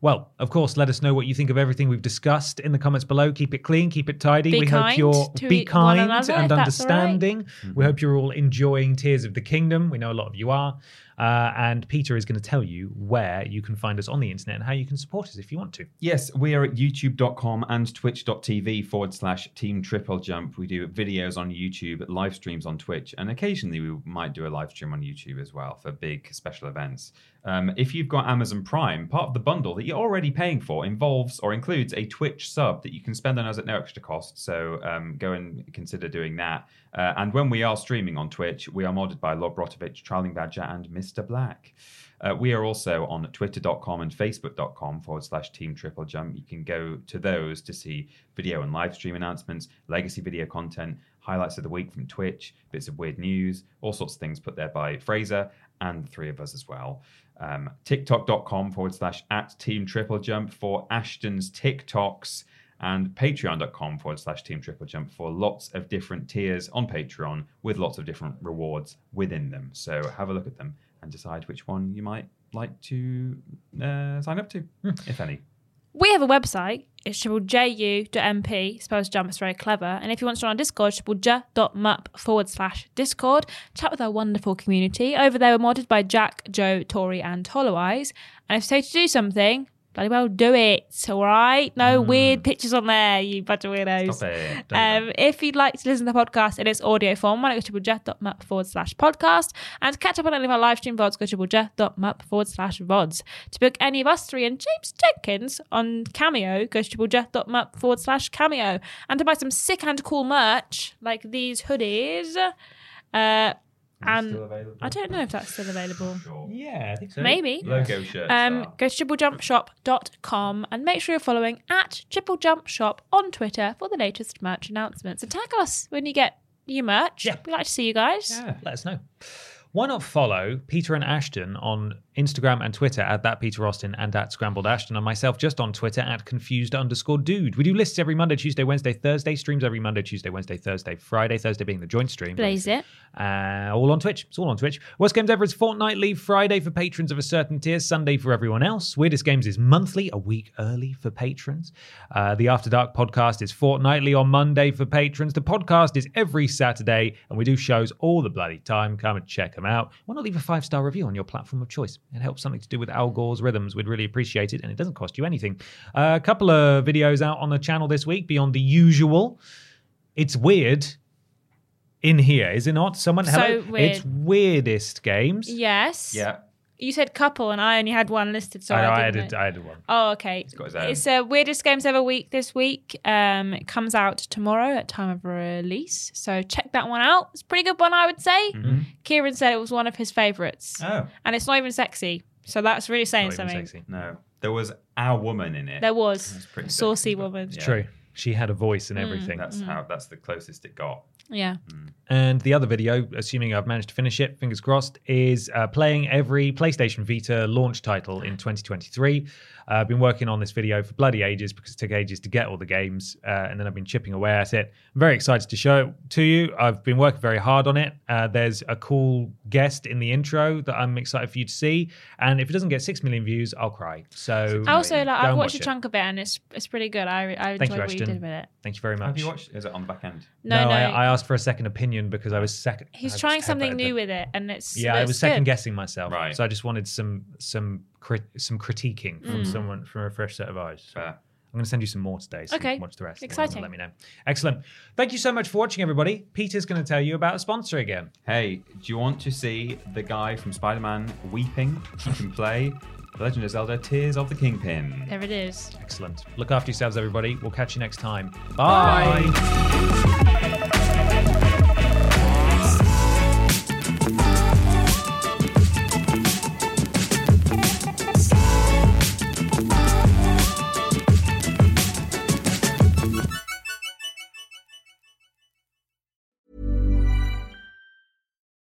Well, of course, let us know what you think of everything we've discussed in the comments below. Keep it clean, keep it tidy. Be we hope you're to be kind another, and if that's all right. understanding. We hope you're all enjoying Tears of the Kingdom. We know a lot of you are. Uh, and Peter is going to tell you where you can find us on the internet and how you can support us if you want to. Yes, we are at youtube.com and twitch.tv forward slash team triple jump. We do videos on YouTube, live streams on Twitch, and occasionally we might do a live stream on YouTube as well for big special events. Um, if you've got Amazon Prime, part of the bundle that you're already paying for involves or includes a Twitch sub that you can spend on us at no extra cost. So um, go and consider doing that. Uh, and when we are streaming on Twitch, we are modded by Lob Rotovich, Trolling Badger, and Mr. Black. Uh, we are also on twitter.com and facebook.com forward slash team triple jump. You can go to those to see video and live stream announcements, legacy video content, highlights of the week from Twitch, bits of weird news, all sorts of things put there by Fraser and the three of us as well. Um, TikTok.com forward slash at team triple jump for Ashton's TikToks and patreon.com forward slash team triple jump for lots of different tiers on Patreon with lots of different rewards within them. So have a look at them and decide which one you might like to uh, sign up to, if any. We have a website. It's triple Spells jump is very clever. And if you want to join our Discord, triple forward slash Discord. Chat with our wonderful community. Over there, we're modded by Jack, Joe, Tori, and Hollow Eyes. And if you say to do something, bloody well do it. All right? No weird pictures on there, you bunch of weirdos. Stop it. Don't do that. Um, if you'd like to listen to the podcast in its audio form, why not go to triple forward slash podcast and to catch up on any of our live stream VODs, go to forward slash VODs. To book any of us three and James Jenkins on Cameo, go to triple forward slash Cameo. And to buy some sick and cool merch like these hoodies, uh, and still available? I don't know if that's still available. Yeah, I think so. Maybe. Logo shirts. Um, are. go to triplejumpshop.com and make sure you're following at Triple Jump Shop on Twitter for the latest merch announcements. And tag us when you get your merch. Yeah. We like to see you guys. Yeah, let us know. Why not follow Peter and Ashton on Instagram and Twitter at that Peter Austin and at Scrambled Ashton, and myself just on Twitter at confused underscore dude. We do lists every Monday, Tuesday, Wednesday, Thursday, streams every Monday, Tuesday, Wednesday, Thursday, Friday, Thursday being the joint stream. Blaze it. Uh, all on Twitch. It's all on Twitch. Worst Games Ever is fortnightly, Friday for patrons of a certain tier, Sunday for everyone else. Weirdest Games is monthly, a week early for patrons. Uh, the After Dark podcast is fortnightly on Monday for patrons. The podcast is every Saturday, and we do shows all the bloody time. Come and check them out. Why not leave a five star review on your platform of choice? It helps something to do with Al Gore's rhythms. We'd really appreciate it, and it doesn't cost you anything. Uh, a couple of videos out on the channel this week beyond the usual. It's weird in here, is it not? Someone, So hello. weird. It's weirdest games. Yes. Yeah. You said couple, and I only had one listed, so I, I, I didn't added, know. I added one. Oh, okay. got his own. It's a weirdest games ever week this week. Um, it comes out tomorrow at time of release, so check that one out. It's a pretty good one, I would say. Mm-hmm. Ciaran said it was one of his favorites, Oh, and it's not even sexy, so that's really saying Not even something. sexy. no. There was our woman in it. There was That's pretty saucy sexy, but- woman. yeah. True. She had a voice Mm. and everything. That's how. That's the closest it got. Yeah. And the other video, assuming I've managed to finish it, fingers crossed, is uh, playing every PlayStation Vita launch title in 2023. Uh, I've been working on this video for bloody ages because it took ages to get all the games, uh, and then I've been chipping away at it. I'm very excited to show it to you. I've been working very hard on it. Uh, there's a cool guest in the intro that I'm excited for you to see, and if it doesn't get six million views, I'll cry. So I also like go I've watched watch a it. chunk of it, and it's it's pretty good. I I Thank enjoyed you, what you did with it. Thank you very much. Have you watched? Is it on the back end? No, no, I, I asked for a second opinion because I was second. he's I trying something that- new with it, and it's Yeah, I was second good. guessing myself, Right. So I just wanted some some crit- some critiquing from Mm. someone from a fresh set of eyes. So Fair. I'm going to send you some more today. So you Okay. can watch the rest. and Exciting. Let me know. Excellent. Thank you so much for watching, everybody. Peter's going to tell you about a sponsor again. Hey, do you want to see the guy from Spider-Man weeping? You can play The Legend of Zelda: Tears of the Kingpin. There it is. Excellent. Look after yourselves, everybody. We'll catch you next time. Bye.